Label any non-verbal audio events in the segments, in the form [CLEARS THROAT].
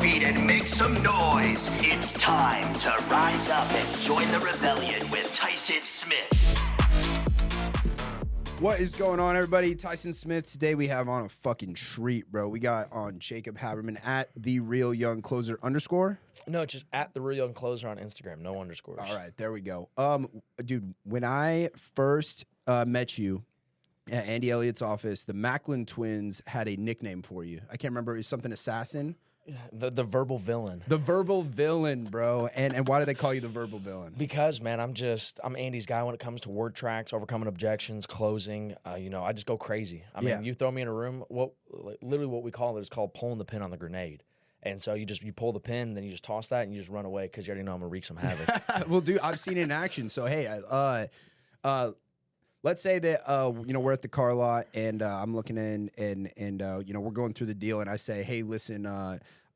feet and make some noise. It's time to rise up and join the rebellion with Tyson Smith. What is going on, everybody? Tyson Smith. Today we have on a fucking treat, bro. We got on Jacob Hagerman at the real young closer underscore. No, just at the real young closer on Instagram. No underscores. All right, there we go. Um, dude, when I first uh, met you at Andy Elliott's office, the Macklin twins had a nickname for you. I can't remember. It was something assassin. The the verbal villain. The verbal villain, bro. And and why do they call you the verbal villain? Because man, I'm just I'm Andy's guy when it comes to word tracks, overcoming objections, closing. Uh, you know, I just go crazy. I mean, Yeah. you throw me in a room. What literally what we call it is called pulling the pin on the grenade. And so you just you pull the pin, then you just toss that, and you just run away because you already know I'm gonna wreak some havoc. [LAUGHS] well, dude, I've seen it in action. So hey, uh, uh, let's say that uh, you know we're at the car lot and uh, I'm looking in and and uh, you know we're going through the deal and I say, hey, listen,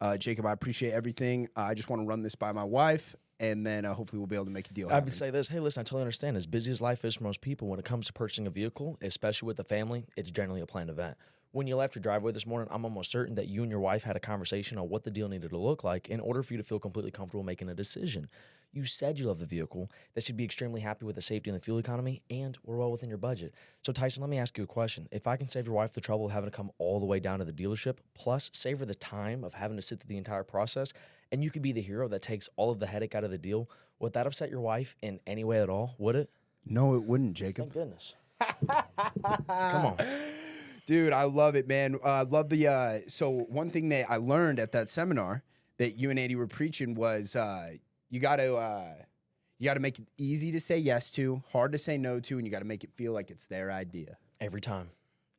uh, Jacob, I appreciate everything. Uh, I just want to run this by my wife, and then uh, hopefully we'll be able to make a deal. I happen. would say this. Hey, listen, I totally understand. As busy as life is for most people, when it comes to purchasing a vehicle, especially with a family, it's generally a planned event. When you left your driveway this morning, I'm almost certain that you and your wife had a conversation on what the deal needed to look like in order for you to feel completely comfortable making a decision. You said you love the vehicle, that should be extremely happy with the safety and the fuel economy, and we're well within your budget. So, Tyson, let me ask you a question. If I can save your wife the trouble of having to come all the way down to the dealership, plus save her the time of having to sit through the entire process, and you could be the hero that takes all of the headache out of the deal, would that upset your wife in any way at all? Would it? no, it wouldn't, Jacob. Thank goodness. [LAUGHS] Come on. Dude, I love it, man. I uh, love the. Uh, so one thing that I learned at that seminar that you and Andy were preaching was uh, you got to uh, you got to make it easy to say yes to, hard to say no to, and you got to make it feel like it's their idea. Every time.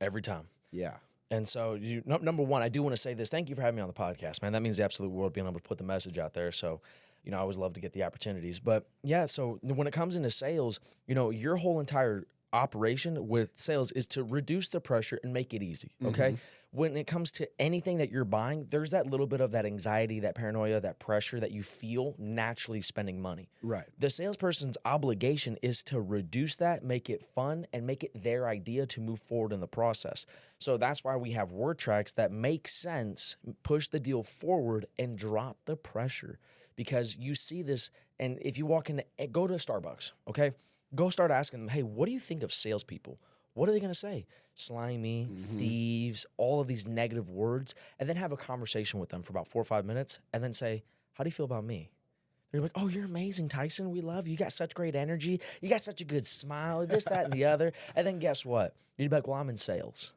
Every time. Yeah. And so, you no, number one, I do want to say this. Thank you for having me on the podcast, man. That means the absolute world being able to put the message out there. So, you know, I always love to get the opportunities. But yeah, so when it comes into sales, you know, your whole entire operation with sales is to reduce the pressure and make it easy. Okay. When it comes to anything that you're buying, there's that little bit of that anxiety, that paranoia, that pressure that you feel naturally spending money. Right. The salesperson's obligation is to reduce that, make it fun, and make it their idea to move forward in the process. So that's why we have word tracks that make sense, push the deal forward, and drop the pressure. Because you see this, and if you walk in, eh, go to Starbucks, okay? Go start asking them, hey, what do you think of salespeople? What are they going to say? Slimy, mm-hmm. thieves, all of these negative words, and then have a conversation with them for about four or five minutes, and then say, how do you feel about me? They're like, oh, you're amazing, Tyson. We love you. You got such great energy. You got such a good smile, this, that, and the other. And then guess what? You'd be like, well, I'm in sales.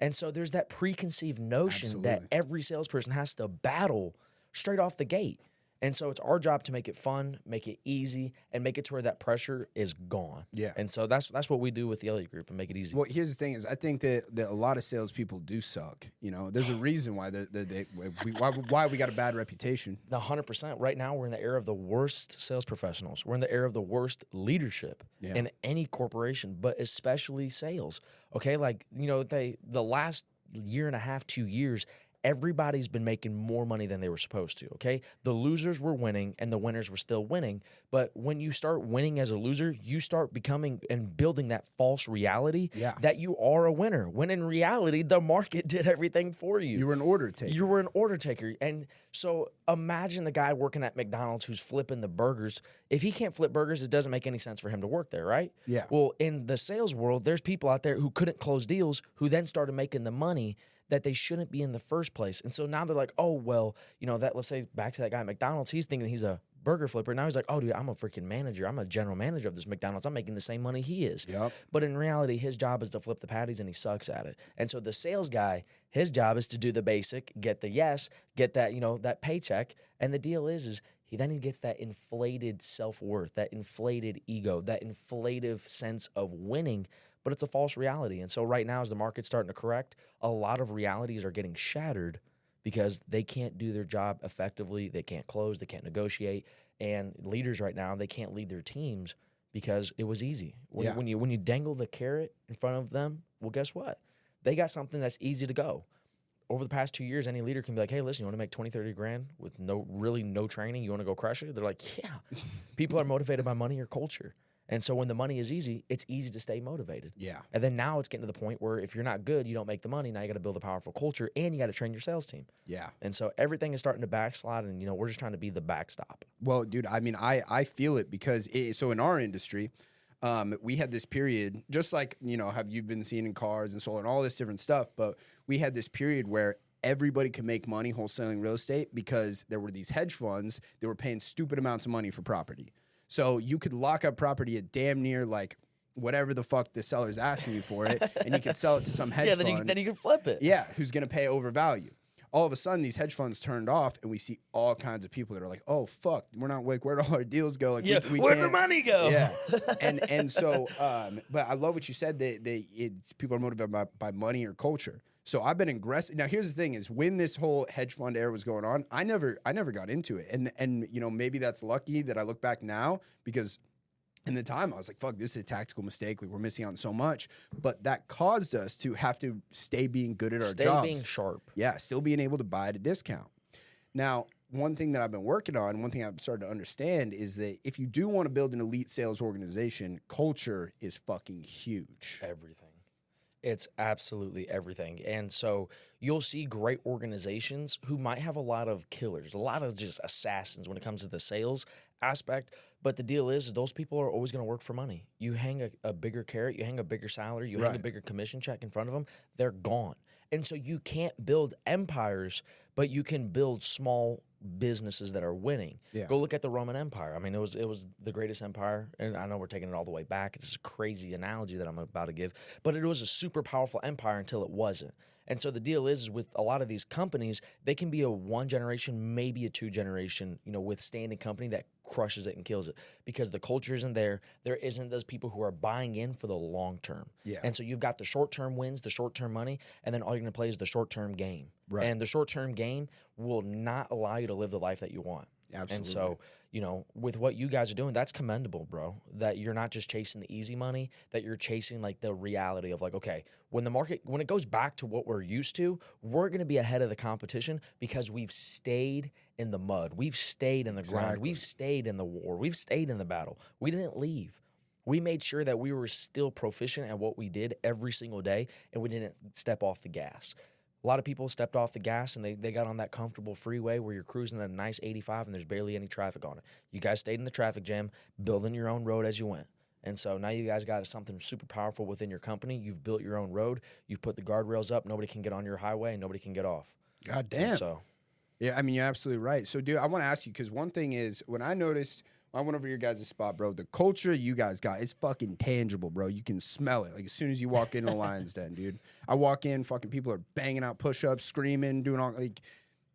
And so there's that preconceived notion that every salesperson has to battle straight off the gate. And so it's our job to make it fun, make it easy, and make it to where that pressure is gone. Yeah. And so that's that's what we do with the Elliott Group and make it easy. Well, here's the thing: is I think that, that a lot of salespeople do suck. You know, there's a [SIGHS] reason why they, they, they we, why, why we got a bad reputation. The hundred percent. Right now, we're in the era of the worst sales professionals. We're in the era of the worst leadership Yeah. in any corporation, but especially sales. Okay, like you know, they the last year and a half, two years. Everybody's been making more money than they were supposed to. Okay, the losers were winning and the winners were still winning. But when you start winning as a loser, you start becoming and building that false reality Yeah. that you are a winner. When in reality, the market [LAUGHS] did everything for you. You were an order taker. You were an order taker. And so imagine the guy working at McDonald's who's flipping the burgers. If he can't flip burgers, it doesn't make any sense for him to work there, right? Yeah. Well, in the sales world, there's people out there who couldn't close deals who then started making the money that they shouldn't be in the first place. And so now they're like, oh, well, you know, that let's say back to that guy at McDonald's, he's thinking he's a burger flipper. Now he's like, oh, dude, I'm a freaking manager. I'm a general manager of this McDonald's. I'm making the same money he is. Yep. But in reality, his job is to flip the patties and he sucks at it. And so the sales guy, his job is to do the basic, get the yes, get that, you know, that paycheck. And the deal is, is he then he gets that inflated self-worth, that inflated ego, that inflative sense of winning, but it's a false reality. And so right now, as the market's starting to correct, a lot of realities are getting shattered because they can't do their job effectively. They can't close, they can't negotiate. And leaders right now, they can't lead their teams because it was easy. When, Yeah. when you when you dangle the carrot in front of them, well, guess what? They got something that's easy to go. Over the past two years, any leader can be like, hey, listen, you want to make 20, 30 grand with no really no training? You want to go crush it? They're like, yeah. [LAUGHS] People are motivated by money or culture. And so when the money is easy, it's easy to stay motivated. Yeah. And then now it's getting to the point where if you're not good, you don't make the money. Now you got to build a powerful culture and you got to train your sales team. Yeah. And so everything is starting to backslide, and you know we're just trying to be the backstop. Well, dude, I mean, I I feel it because it, so in our industry, um, we had this period, just like you know, have you been seeing in cars and solar and all this different stuff, but we had this period where everybody could make money wholesaling real estate because there were these hedge funds that were paying stupid amounts of money for property. So you could lock up property at damn near like whatever the fuck the seller's asking you for it, and you could sell it to some [LAUGHS] hedge yeah, fund. then you, then you can flip it. Yeah, who's going to pay overvalue? All of a sudden, these hedge funds turned off, and we see all kinds of people that are like, "Oh fuck, we're not like where'd all our deals go? Like, Yeah, we, we where'd the money go? Yeah, [LAUGHS] and and so, um, but I love what you said that that it's people are motivated by, by money or culture. So I've been aggressive. Now here's the thing: is when this whole hedge fund era was going on, I never I never got into it, and and you know maybe that's lucky that I look back now because in the time I was like, fuck, this is a tactical mistake. Like we're missing out on so much. But that caused us to have to stay being good at our Stay jobs. being sharp. yeah, still being able to buy at a discount. Now, one thing that I've been working on, one thing I've started to understand is that if you do want to build an elite sales organization, culture is fucking huge. Everything. It's absolutely everything. And so you'll see great organizations who might have a lot of killers, a lot of just assassins when it comes to the sales aspect. But the deal is, those people are always going to work for money. You hang a, a bigger carrot, you hang a bigger salary, you hang a bigger commission check in front of them, they're gone. And so you can't build empires, but you can build small businesses that are winning. Yeah. Go look at the Roman Empire. I mean, it was it was the greatest empire, and I know we're taking it all the way back. It's a crazy analogy that I'm about to give, but it was a super powerful empire until it wasn't. And so the deal is, is with a lot of these companies, they can be a one generation, maybe a two generation, you know, withstanding company that crushes it and kills it because the culture isn't there. There isn't those people who are buying in for the long term. Yeah. And so you've got the short term wins, the short term money, and then all you're going to play is the short term game. Right. And the short term game will not allow you to live the life that you want. Absolutely. And so, you know, with what you guys are doing, that's commendable, bro. That you're not just chasing the easy money, that you're chasing like the reality of like, okay, when the market, when it goes back to what we're used to, we're going to be ahead of the competition because we've stayed in the mud. We've stayed in the grind. Exactly. We've stayed in the war. We've stayed in the battle. We didn't leave. We made sure that we were still proficient at what we did every single day and we didn't step off the gas. A lot of people stepped off the gas and they, they got on that comfortable freeway where you're cruising at a nice 85 and there's barely any traffic on it. You guys stayed in the traffic jam, building your own road as you went. And so now you guys got something super powerful within your company. You've built your own road. You've put the guardrails up. Nobody can get on your highway and nobody can get off. God And damn. So Yeah, I mean, you're absolutely right. So, dude, I want to ask you because one thing is when I noticed, I went over your guys' spot, bro, the culture you guys got is fucking tangible, bro. You can smell it. Like, as soon as you walk into the Lions Den, dude. I walk in, fucking people are banging out push ups, screaming, doing all, like,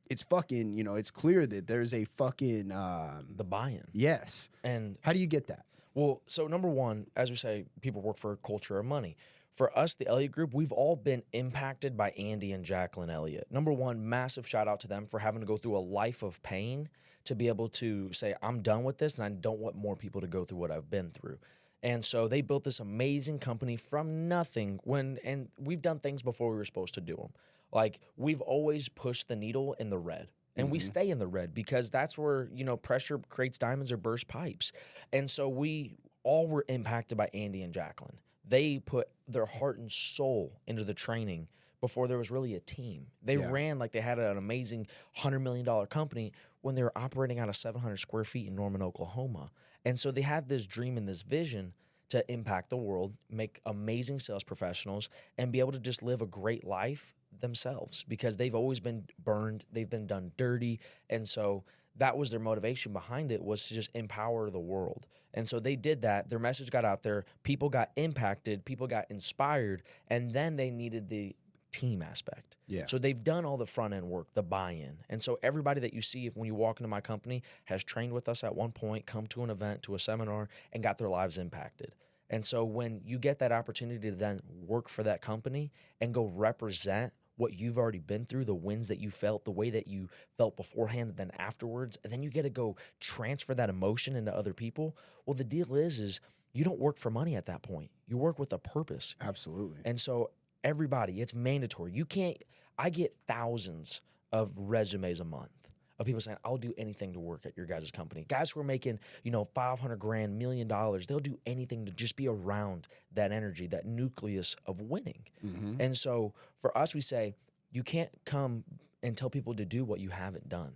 it's fucking, you know, it's clear that there's a fucking, um, the buy-in. yes. And How do you get that? Well, so number one, as we say, people work for culture or money. For us, the Elliott Group, we've all been impacted by Andy and Jacqueline Elliott. Number one, massive shout out to them for having to go through a life of pain to be able to say, I'm done with this and I don't want more people to go through what I've been through. And so they built this amazing company from nothing when, and we've done things before we were supposed to do them. Like we've always pushed the needle in the red and we mm-hmm. stay in the red because that's where you know pressure creates diamonds or burst pipes and so we all were impacted by andy and jacqueline they put their heart and soul into the training before there was really a team they Yeah. ran like they had an amazing $100 million company when they were operating out of 700 square feet in norman oklahoma and so they had this dream and this vision to impact the world, make amazing sales professionals, and be able to just live a great life themselves because they've always been burned, they've been done dirty. And so that was their motivation behind it was to just empower the world. And so they did that. Their message got out there, people got impacted, people got inspired, and then they needed the team aspect. Yeah. So they've done all the front end work, the buy in. And so everybody that you see if when you walk into my company has trained with us at one point, come to an event, to a seminar, and got their lives impacted. And so when you get that opportunity to then work for that company and go represent what you've already been through, the wins that you felt, the way that you felt beforehand and then afterwards, and then you get to go transfer that emotion into other people. Well, the deal is is you don't work for money at that point. You work with a purpose. Absolutely. And so everybody, it's mandatory. You can't I get thousands of resumes a month of people saying, I'll do anything to work at your guys' company. Guys who are making, you know, 500 grand, million dollars, they'll do anything to just be around that energy, that nucleus of winning. Mm-hmm. And so for us, we say, you can't come and tell people to do what you haven't done.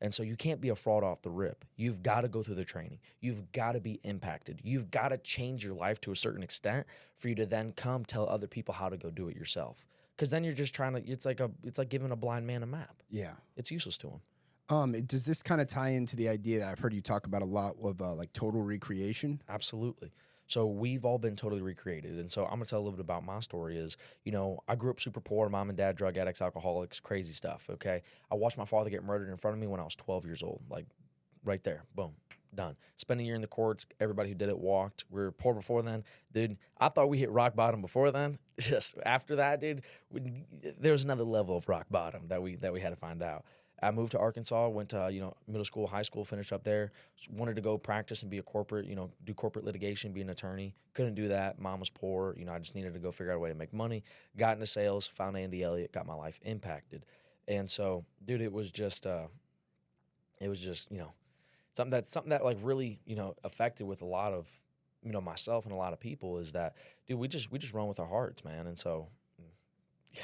And so you can't be a fraud off the rip. You've got to go through the training. You've got to be impacted. You've got to change your life to a certain extent for you to then come tell other people how to go do it yourself. Because then you're just trying to. It's like a. It's like giving a blind man a map. Yeah. It's useless to him. Um, does this kind of tie into the idea that I've heard you talk about a lot of uh, like total recreation? Absolutely. So we've all been totally recreated. And so I'm gonna tell a little bit about my story is, you know, I grew up super poor, mom and dad, drug addicts, alcoholics, crazy stuff. Okay. I watched my father get murdered in front of me when I was 12 years old. Like right there. Boom. Done. Spent a year in the courts. Everybody who did it walked. We were poor before then. Dude, I thought we hit rock bottom before then. [LAUGHS] Just after that, dude, we, there was another level of rock bottom that we that we had to find out. I moved to Arkansas, went to you know middle school, high school, finished up there. Wanted to go practice and be a corporate, you know, do corporate litigation, be an attorney. Couldn't do that. Mom was poor. You know, I just needed to go figure out a way to make money. Got into sales, found Andy Elliott, got my life impacted. And so, dude, it was just, uh, it was just, you know, something that something that like really, you know, affected with a lot of, you know, myself and a lot of people is that, dude, we just we just run with our hearts, man. And so, yeah,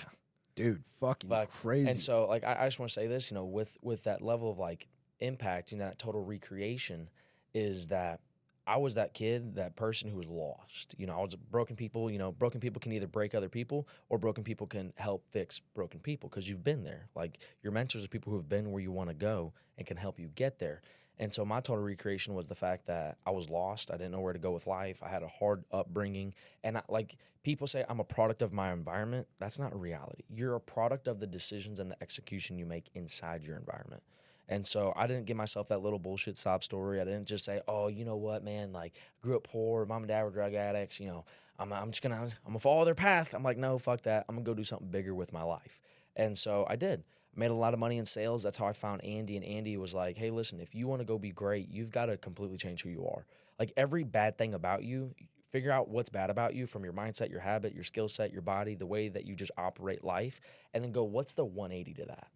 Dude, fucking Fuck. crazy. and so, like, I, I just want to say this, you know, with with that level of like impact, you know, that total recreation, is that I was that kid, that person who was lost. You know, I was broken people. You know, broken people can either break other people, or broken people can help fix broken people because you've been there. Like your mentors are people who have been where you want to go and can help you get there. And so my total recreation was the fact that I was lost. I didn't know where to go with life. I had a hard upbringing. And I, like people say, I'm a product of my environment. That's not reality. You're a product of the decisions and the execution you make inside your environment. And so I didn't give myself that little bullshit sob story. I didn't just say, "Oh, you know what, man? Like, grew up poor. Mom and dad were drug addicts. You know, I'm, I'm just gonna, I'm gonna follow their path." I'm like, "No, fuck that. I'm gonna go do something bigger with my life." And so I did. Made a lot of money in sales. That's how I found Andy. And Andy was like, "Hey, listen, if you want to go be great, you've got to completely change who you are. Like every bad thing about you." Figure out what's bad about you from your mindset, your habit, your skill set, your body, the way that you just operate life, and then go, what's the 180 to that?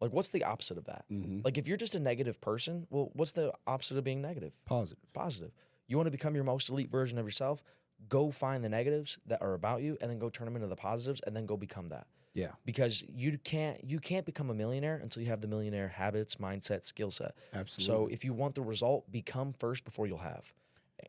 Like, what's the opposite of that? Mhm. Like, if you're just a negative person, well, what's the opposite of being negative? positive. Positive. You want to become your most elite version of yourself? Go find the negatives that are about you, and then go turn them into the positives, and then go become that. Yeah, Because you can't you can't become a millionaire until you have the millionaire habits, mindset, skill set. absolutely. So if you want the result, become first before you'll have,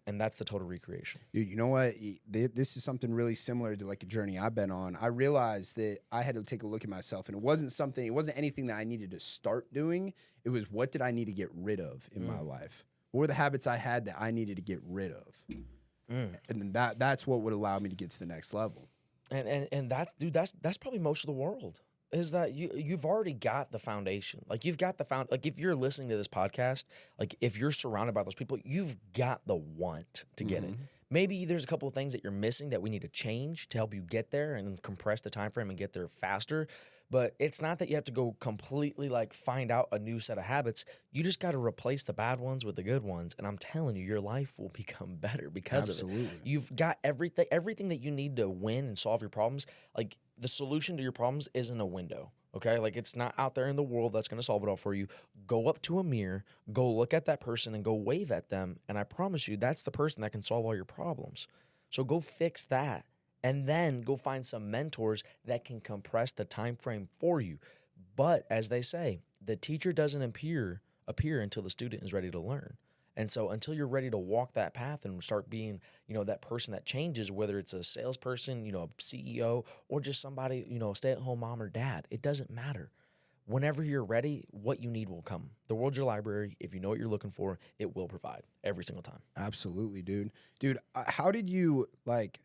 and that's the total recreation. Dude, you know what? This is something really similar to like a journey I've been on. I realized that I had to take a look at myself, and it wasn't something. It wasn't anything that I needed to start doing. It was what did I need to get rid of in my mm. life? What were the habits I had that I needed to get rid of? Mm. And that that's what would allow me to get to the next level. And and and that's dude that's that's probably most of the world is that you you've already got the foundation. Like you've got the found like if you're listening to this podcast like if you're surrounded by those people you've got the want to get it. Mm-hmm. Maybe there's a couple of things that you're missing that we need to change to help you get there and compress the time frame and get there faster but it's not that you have to go completely like find out a new set of habits you just got to replace the bad ones with the good ones and i'm telling you your life will [LAUGHS] become better because of it You've got everything everything that you need to win and solve your problems. Like the solution to your problems isn't a window. Okay? Like it's not out there in the world that's going to solve it all for you. Go up to a mirror, go look at that person and go wave at them, and I promise you that's the person that can solve all your problems. So go fix that. And then go find some mentors that can compress the time frame for you. But as they say, the teacher doesn't appear appear until the student is ready to learn. And so until you're ready to walk that path and start being, you know, that person that changes, whether it's a salesperson, you know, a CEO, or just somebody, you know, stay-at-home mom or dad, it doesn't matter. Whenever you're ready, what you need will come. The world's your library. If you know what you're looking for, it will provide every single time. Absolutely, dude. Dude, uh, how did you like?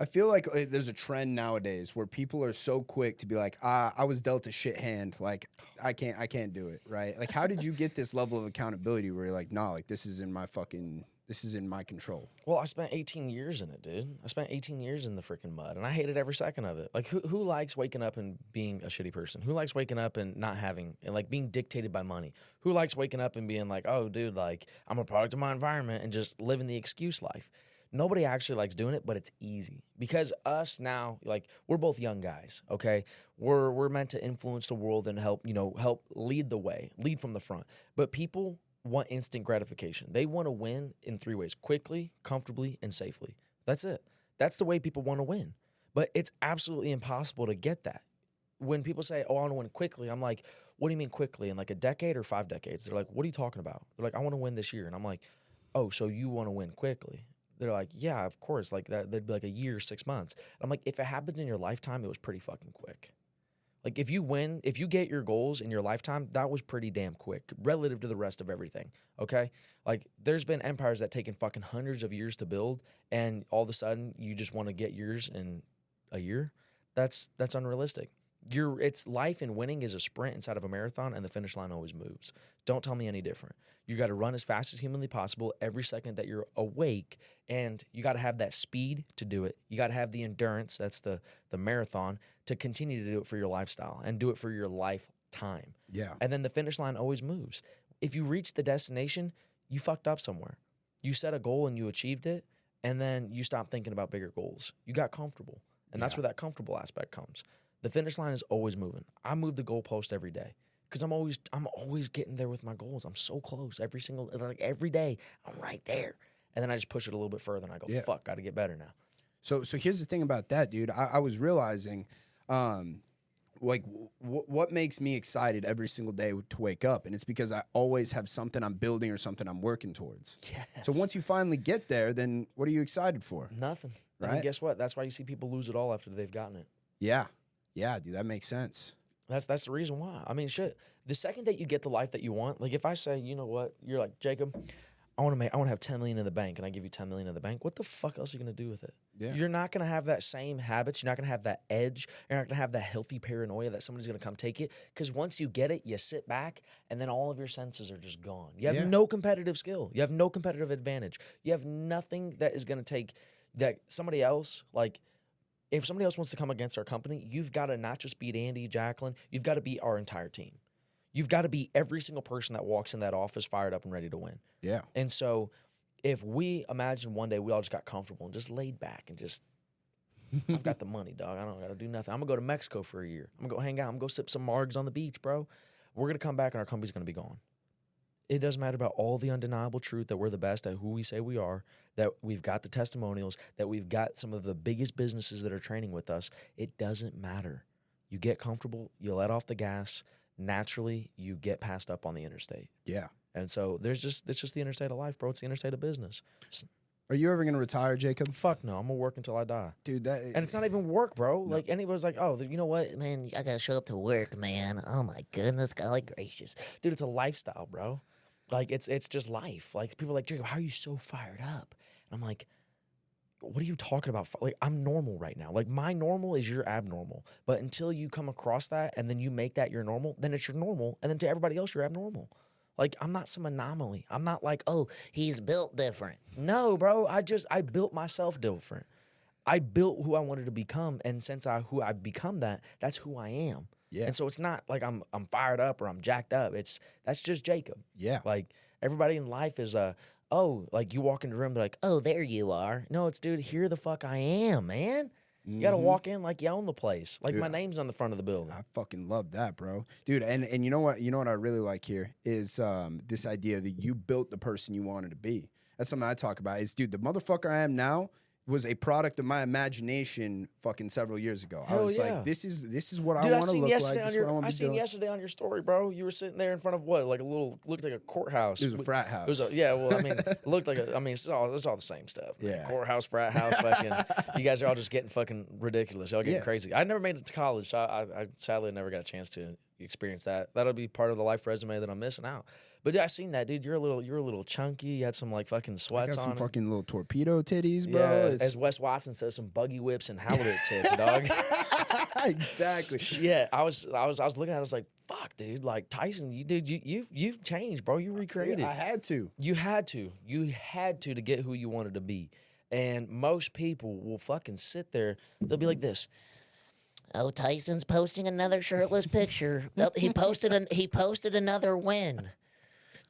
I feel like uh, there's a trend nowadays where people are so quick to be like, "Ah, I was dealt a shit hand. Like, I can't, I can't do it." Right? Like, how did you get this level of accountability where you're like, "Nah, like this is in my fucking, this is in my control." Well, I spent 18 years in it, dude. I spent 18 years in the freaking mud, and I hated every second of it. Like, who who likes waking up and being a shitty person? Who likes waking up and not having and like being dictated by money? Who likes waking up and being like, oh, dude, like I'm a product of my environment and just living the excuse life? Nobody actually likes doing it, but it's easy because us now, like we're both young guys, okay? We're we're meant to influence the world and help, you know, help lead the way, lead from the front. But people want instant gratification. They want to win in three ways: quickly, comfortably, and safely. That's it. That's the way people want to win. But it's absolutely impossible to get that. When people say, "Oh, I want to win quickly," I'm like, "What do you mean quickly? In like a decade or five decades?" They're like, "What are you talking about?" They're like, "I want to win this year," and I'm like, "Oh, so you want to win quickly?" They're like, "Yeah, of course." Like that, that'd be like a year, six months. I'm like, if it happens in your lifetime, it was pretty fucking quick. Like if you win, if you get your goals in your lifetime, that was pretty damn quick relative to the rest of everything. Okay? Like there's been empires that taken fucking hundreds of years to build and all of a sudden you just want to get yours in a year. That's that's unrealistic. Your it's life and winning is a sprint inside of a marathon and the finish line always moves. Don't tell me any different. You got to run as fast as humanly possible every second that you're awake and you got to have that speed to do it. You got to have the endurance, that's the the marathon to continue to do it for your lifestyle and do it for your lifetime. Yeah. And then the finish line always moves. If you reach the destination, you fucked up somewhere. You set a goal and you achieved it, and then you stop thinking about bigger goals. You got comfortable. And that's where that comfortable aspect comes. The finish line is always moving. I move the goalpost every day. Because I'm always I'm always getting there with my goals. I'm so close every single like every day. I'm right there. And then I just push it a little bit further and I go, Yeah. fuck, gotta get better now. So so here's the thing about that, dude. I, I was realizing, um, like w- what makes me excited every single day to wake up, and it's because I always have something I'm building or something I'm working towards. Yes. So once you finally get there, then what are you excited for? nothing. And Right. guess what? That's why you see people lose it all after they've gotten it. Yeah, yeah, dude, that makes sense. That's that's the reason why. I mean, shit. The second that you get the life that you want, like if I say, you know what, you're like Jacob, I want to make, I want to have ten million in the bank, and I give you ten million in the bank. What the fuck else are you gonna do with it? Yeah. You're not gonna have that same habits. You're not gonna have that edge. You're not gonna have that healthy paranoia that somebody's gonna come take it. Because once you get it, you sit back, and then all of your senses are just gone. You have Yeah. no competitive skill. You have no competitive advantage. You have nothing that is gonna take that somebody else like if somebody else wants to come against our company, you've got to not just beat Andy, Jacqueline, you've got to beat our entire team. You've got to be every single person that walks in that office fired up and ready to win. Yeah, And so if we imagine one day we all just got comfortable and just laid back and just I've got the money, dog. I don't gotta do nothing. I'm gonna go to Mexico for a year. I'm gonna go hang out. I'm gonna go sip some margs on the beach, bro. We're gonna come back and our company's gonna be gone. It doesn't matter about all the undeniable truth that we're the best at who we say we are, that we've got the testimonials, that we've got some of the biggest businesses that are training with us. It doesn't matter. You get comfortable, you let off the gas, naturally you get passed up on the interstate. yeah. And so there's just it's just the interstate of life, bro. It's the interstate of business. Are you ever gonna retire, Jacob? Fuck no, I'm gonna work until I die. Dude, that And it's not even work, bro. Like anybody's like, oh, you know what, Man, I gotta show up to work, man. Oh my goodness, golly gracious. dude? It's a lifestyle, bro. Like it's it's just life. Like people are like Jacob, how are you so fired up? And I'm like, what are you talking about? Like I'm normal right now. Like my normal is your abnormal. But until you come across that and then you make that your normal, then it's your normal. And then to everybody else, you're abnormal. Like I'm not some anomaly. I'm not like, oh, He's built different. No, bro. I just I built myself different. I built who I wanted to become, and since I who I've become that, that's who I am. Yeah. And so it's not like I'm I'm fired up or I'm jacked up. It's that's just Jacob. yeah, Like everybody in life is a oh like you walk into the room they're like oh there you are. No, it's dude here the fuck I am man. You got to Mhm. walk in like you own the place. Like my name's on the front of the building. I fucking love that, bro. Dude, and and you know what? You know what I really like here is um this idea that you built the person you wanted to be. That's something I talk about. Is dude, the motherfucker I am now was a product of my imagination fucking several years ago. I was yeah. like, this is this is what Dude, I want to look like. This is your what I want I seen doing. yesterday on your story, bro. You were sitting there in front of what? Like a little looked like a courthouse. It was a frat house. It was a, yeah, well, I mean, [LAUGHS] it looked like a, I mean, it's all it's all the same stuff. man. Yeah. courthouse, frat house, fucking. [LAUGHS] you guys are all just getting fucking ridiculous. Y'all getting Yeah. crazy. I never made it to college, so I, I, I sadly never got a chance to experience that. That'll be part of the life resume that I'm missing out. But dude, I seen that, dude. You're a little, you're a little chunky. You had some like fucking I sweats got some on. fucking little torpedo titties, bro. yeah, It's- as Wes Watson says, some buggy whips and halibut tits, [LAUGHS] dog. [LAUGHS] exactly. [LAUGHS] Yeah, I was, I was, I was looking at. it, I was like, "Fuck, dude! Like Tyson, you dude, you you've you've changed, bro. You recreated. I had to. You had to. You had to to get who you wanted to be. And most people will fucking sit there. They'll be like this. Oh, Tyson's posting another shirtless picture. [LAUGHS] Oh, he posted an, he posted another win.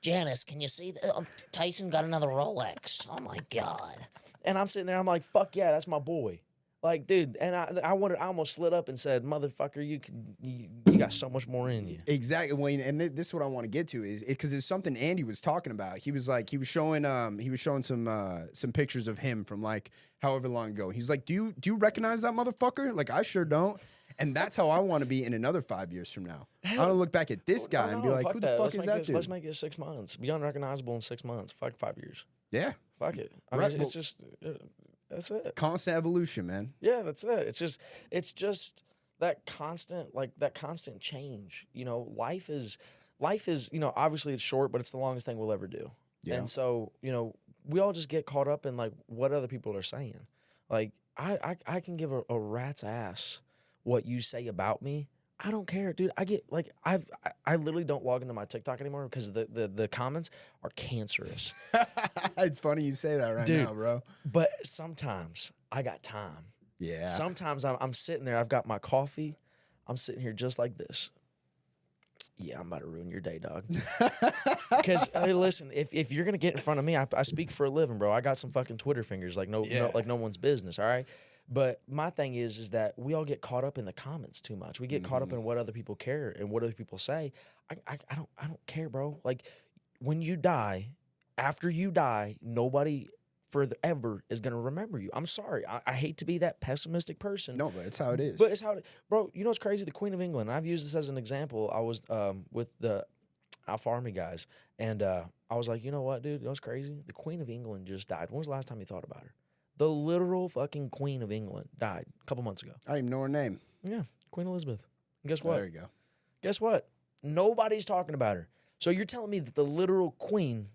Janice, can you see that? Oh, Tyson got another Rolex. Oh my god. And I'm sitting there, I'm like, fuck yeah, that's my boy. Like, dude, and I, I wanted, I almost slid up and said, "Motherfucker, you can, you, you got so much more in you." Exactly, Wayne, and th- this is what I want to get to is because it's something Andy was talking about. He was like, he was showing, um, he was showing some, uh, some pictures of him from like however long ago. He's like, do you, do you recognize that motherfucker? Like, I sure don't. And that's how I want to be in another five years from now. I want to look back at this guy No, and be like, who the that. fuck let's is that this, dude? Let's make it six months. Be unrecognizable in six months. Fuck five years. yeah, Fuck it. I Right, mean, it's just uh, that's it. constant evolution, man. Yeah, that's it. It's just it's just that constant like that constant change. You know, life is life is, you know, obviously it's short, but it's the longest thing we'll ever do. Yeah. And so, you know, we all just get caught up in like what other people are saying. Like I I, I can give a, a rat's ass what you say about me. I don't care, dude. I get like I've I, I literally don't log into my TikTok anymore because the, the the comments are cancerous. [LAUGHS] it's funny you say that right Dude. now, bro. but sometimes I got time. Yeah. Sometimes I'm, I'm sitting there, I've got my coffee, I'm sitting here just like this. Yeah, I'm about to ruin your day, dog. [LAUGHS] Because listen, if, if you're gonna get in front of me, I, I speak for a living, bro. I got some fucking Twitter fingers, like no, Yeah. no, like no one's business. All right. But my thing is, is that we all get caught up in the comments too much. We get caught up in what other people care and what other people say. I, I, I don't, I don't care, bro. Like when you die, after you die, nobody forever is gonna remember you. I'm sorry. I, I hate to be that pessimistic person. no, but it's how it is. But it's how, it, bro. You know what's crazy? The Queen of England. I've used this as an example. I was um, with the Alpha Army guys, and uh, I was like, you know what, dude? You know what's crazy? The Queen of England just died. When was the last time you thought about her? The literal fucking Queen of England died a couple months ago. I don't even know her name. Yeah, Queen Elizabeth. And guess what? there you go. Guess what? Nobody's talking about her. So you're telling me that the literal Queen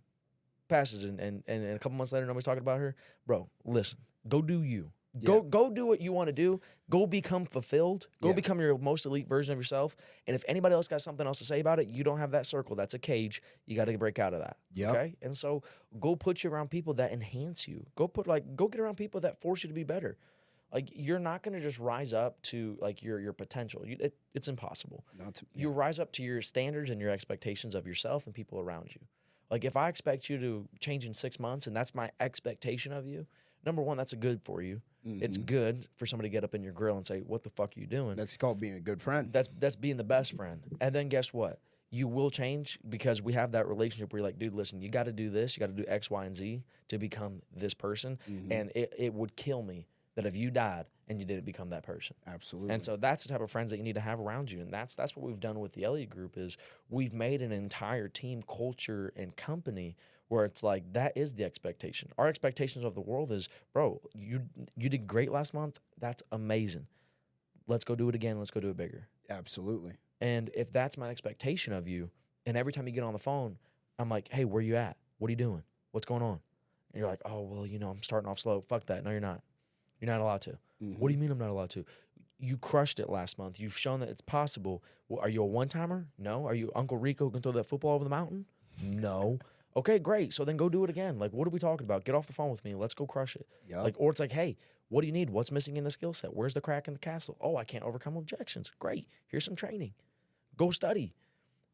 passes, and and, and a couple months later nobody's talking about her, bro? Listen, go do you. Go Yeah. go do what you want to do. Go become fulfilled. Go Yeah. become your most elite version of yourself. And if anybody else got something else to say about it, you don't have that circle. That's a cage. You got to break out of that. Yep. Okay. And so go put you around people that enhance you. Go put like go get around people that force you to be better. Like you're not gonna just rise up to like your your potential. You, it, it's impossible Not to, you rise up to your standards and your expectations of yourself and people around you. Like if I expect you to change in six months and that's my expectation of you, number one, that's a good for you. It's mm-hmm. good for somebody to get up in your grill and say, "What the fuck are you doing?" That's called being a good friend. that's that's being the best friend. And then guess what? You will change because we have that relationship where you're like, dude, listen, you got to do this, you got to do X, Y, and Z to become this person. Mm-hmm. And it, it would kill me that if you died and you didn't become that person. Absolutely. And so that's the type of friends that you need to have around you. And that's that's what we've done with the Elliott group is we've made an entire team culture and company where it's like that is the expectation. Our expectations of the world is, bro, you you did great last month. That's amazing. Let's go do it again. Let's go do it bigger. Absolutely. And if that's my expectation of you, and every time you get on the phone, I'm like, hey, where you at? What are you doing? What's going on? And you're like, oh, well, you know, I'm starting off slow. Fuck that. No, you're not. You're not allowed to. Mm-hmm. What do you mean I'm not allowed to? You crushed it last month. You've shown that it's possible. Well, are you a one timer? No. Are you Uncle Rico who can throw that football over the mountain? No. Okay, great. So then go do it again. Like, what are we talking about? Get off the phone with me. Let's go crush it. Yup. Like, or it's like, hey, what do you need? What's missing in the skill set? Where's the crack in the castle? Oh, I can't overcome objections. Great. Here's some training. Go study.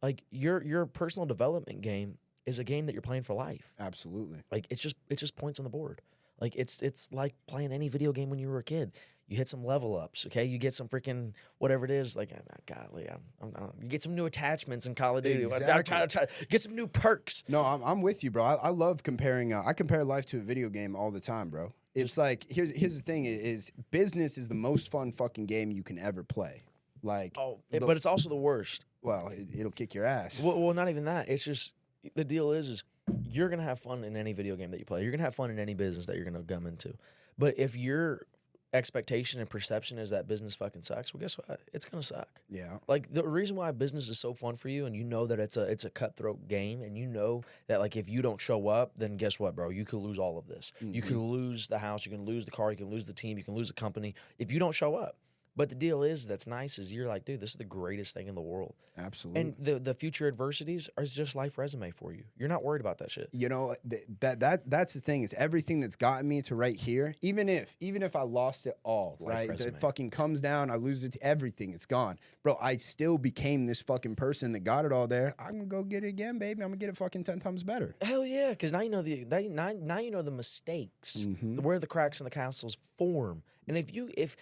Like your your personal development game is a game that you're playing for life. Absolutely. Like it's just it's just points on the board. Like it's it's like playing any video game when you were a kid. You hit some level ups, okay? You get some freaking whatever it is. Like, ah, golly, I'm, I'm, I'm- you get some new attachments in Call of Duty. I- I try to try- get some new perks. No, I'm, I'm with you, bro. I, I love comparing. Uh, I compare life to a video game all the time, bro. It's like here's here's the thing: is business is the most fun fucking game you can ever play. Like, Oh, it- the- but it's also the worst. well, it, it'll kick your ass. Well, well, not even that. It's just the deal is, is you're gonna have fun in any video game that you play. You're gonna have fun in any business that you're gonna come into. But if your expectation and perception is that business fucking sucks, well, guess what? It's gonna suck. yeah, Like the reason why business is so fun for you, and you know that it's a it's a cutthroat game, and you know that like if you don't show up, then guess what, bro? You could lose all of this. You mm-hmm. can lose the house, you can lose the car, you can lose the team, you can lose the company if you don't show up. But the deal is, that's nice. Is you're like, dude, this is the greatest thing in the world. Absolutely. And the the future adversities are just life resume for you. You're not worried about that shit. you know th- that that that's the thing is everything that's gotten me to right here even if even if i lost it all Life right resume. it fucking comes down i lose it to everything it's gone bro i still became this fucking person that got it all there i'm gonna go get it again baby i'm gonna get it fucking 10 times better Hell yeah, because now you know the now, now, you know the mistakes, Mhm. where the cracks in the castles form, and if you if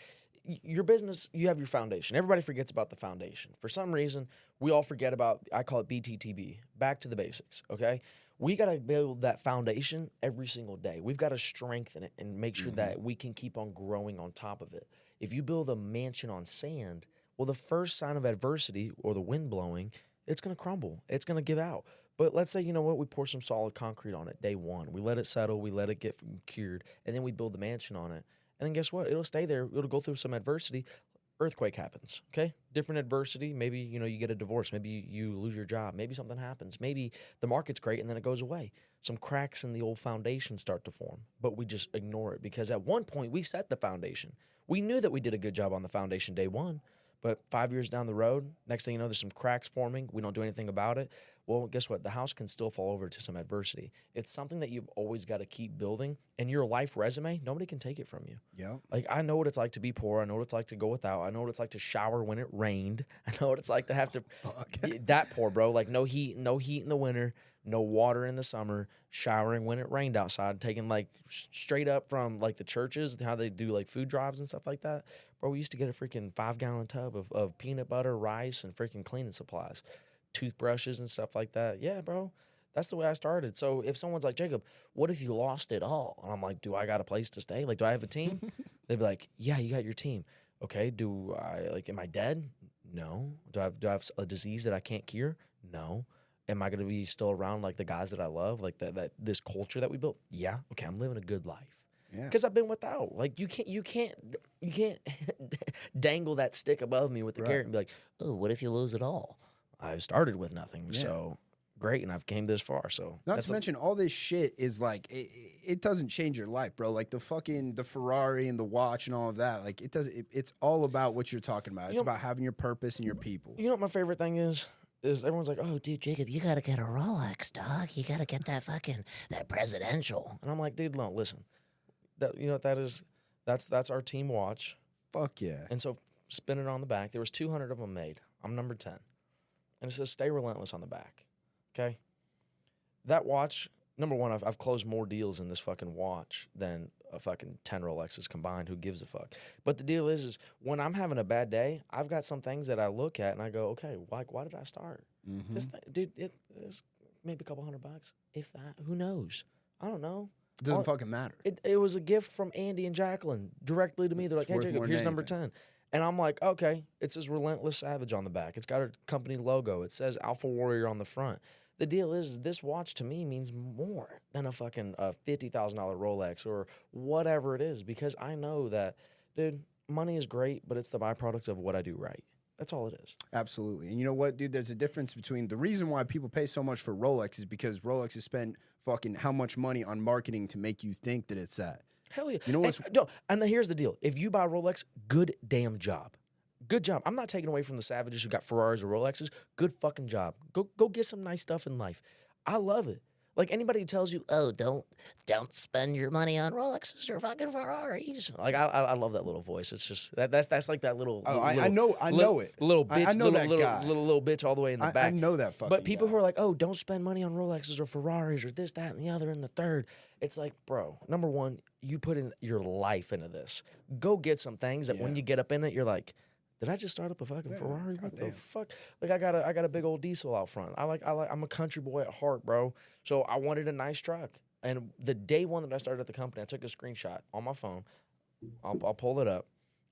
your business you have your foundation, everybody forgets about the foundation. For some reason, we all forget about. I call it BTTB, back to the basics. Okay, we got to build that foundation every single day. We've got to strengthen it and make sure that mm-hmm. we can keep on growing on top of it. If you build a mansion on sand, well, the first sign of adversity or the wind blowing, it's going to crumble. It's going to give out. But let's say, you know what, we pour some solid concrete on it day one. We let it settle, we let it get cured, and then we build the mansion on it. And then guess what? It'll stay there. It'll go through some adversity. Earthquake happens. Okay, different adversity. Maybe you know you get a divorce. Maybe you, lose your job. Maybe something happens. Maybe the market's great and then it goes away. Some cracks in the old foundation start to form, but we just ignore it because at one point we set the foundation. We knew that we did a good job on the foundation day one, but five years down the road, next thing you know, there's some cracks forming. We don't do anything about it. Well, guess what? The house can still fall over to some adversity. It's something that you've always got to keep building. And your life resume, nobody can take it from you. yeah Like I know what it's like to be poor. I know what it's like to go without. I know what it's like to shower when it rained. [LAUGHS] I know what it's like to have to [LAUGHS] Y- that poor bro. Like no heat, no heat in the winter, no water in the summer, showering when it rained outside, taking like straight up from like the churches, how they do like food drives and stuff like that. Bro, we used to get a freaking five gallon tub of, of peanut butter, rice, and freaking cleaning supplies, toothbrushes and stuff like that. Yeah, bro. That's the way I started. So if someone's like, Jacob, what if you lost it all? And I'm like, do I got a place to stay? Like, do I have a team? [LAUGHS] They'd be like, yeah, you got your team. Okay, do I like? Am I dead? No. Do I have, do I have a disease that I can't cure? No. Am I going to be still around like the guys that I love, like that that this culture that we built? Yeah. Okay, I'm living a good life yeah because I've been without. Like you can't, you can't, you can't [LAUGHS] dangle that stick above me with the Right. carrot and be like, Oh, what if you lose it all? I've started with nothing, Yeah. so great, and I've came this far. So Not to a- mention, all this shit is like it, it doesn't change your life, bro. Like the fucking the Ferrari and the watch and all of that. Like it does. It, it's all about what you're talking about. It's know- about having your purpose and your people. you know what my favorite thing is? Is everyone's like, oh, dude, Jacob, you gotta get a Rolex, dog. You gotta get that fucking that presidential. and I'm like, dude, no, listen, that you know that is? That's that's our team watch. Fuck yeah. And so spin it on the back. There was 200 of them made. I'm number 10. And it says stay relentless on the back. Okay? That watch, number one, I've, I've closed more deals in this fucking watch than a fucking 10 Rolexes combined. Who gives a fuck? But the deal is, is when I'm having a bad day, I've got some things that I look at and I go, okay, why, why did I start? Mhm. This thing, dude, it, it's maybe a couple hundred bucks, if that. Who knows? I don't know. It doesn't fucking matter. It, it was a gift from Andy and Jacqueline directly to me. They're like, hey, Jacob, here's number. 10. And I'm like, okay. It says Relentless Savage on the back. It's got a company logo. It says Alpha Warrior on the front. The deal is, this watch to me means more than a fucking uh, $50,000 Rolex or whatever it is because I know that, dude, money is great, but it's the byproduct of what I do right. That's all it is. Absolutely. And you know what, dude? There's a difference between the reason why people pay so much for Rolex is because Rolex has spent fucking how much money on marketing to make you think that it's that. Hell yeah. You know And- what's- no, and here's the deal. If you buy Rolex, good damn job. Good job. I'm not taking away from the savages who got Ferraris or Rolexes. Good fucking job. Go go get some nice stuff in life. I love it. Like anybody who tells you, Oh, don't don't spend your money on Rolexes or fucking Ferraris. like I, I I love that little voice. It's just that that's that's like that little. Oh, little, I, I know, I little- know it. Little bitch, I know little, that little, guy. little little bitch all the way in the back. I know that fucking. But people guy. who are like, oh, don't spend money on Rolexes or Ferraris or this, that, and the other, and the third. It's like, bro, number one, you put in your life into this. Go get some things that when you get up in it, you're like, did I just start up a fucking Ferrari? What the fuck? Like I got a I got a big old diesel out front. I like I like I'm a country boy at heart, bro. So I wanted a nice truck. And the day one that I started at the company, I took a screenshot on my phone. I'll, I'll pull it up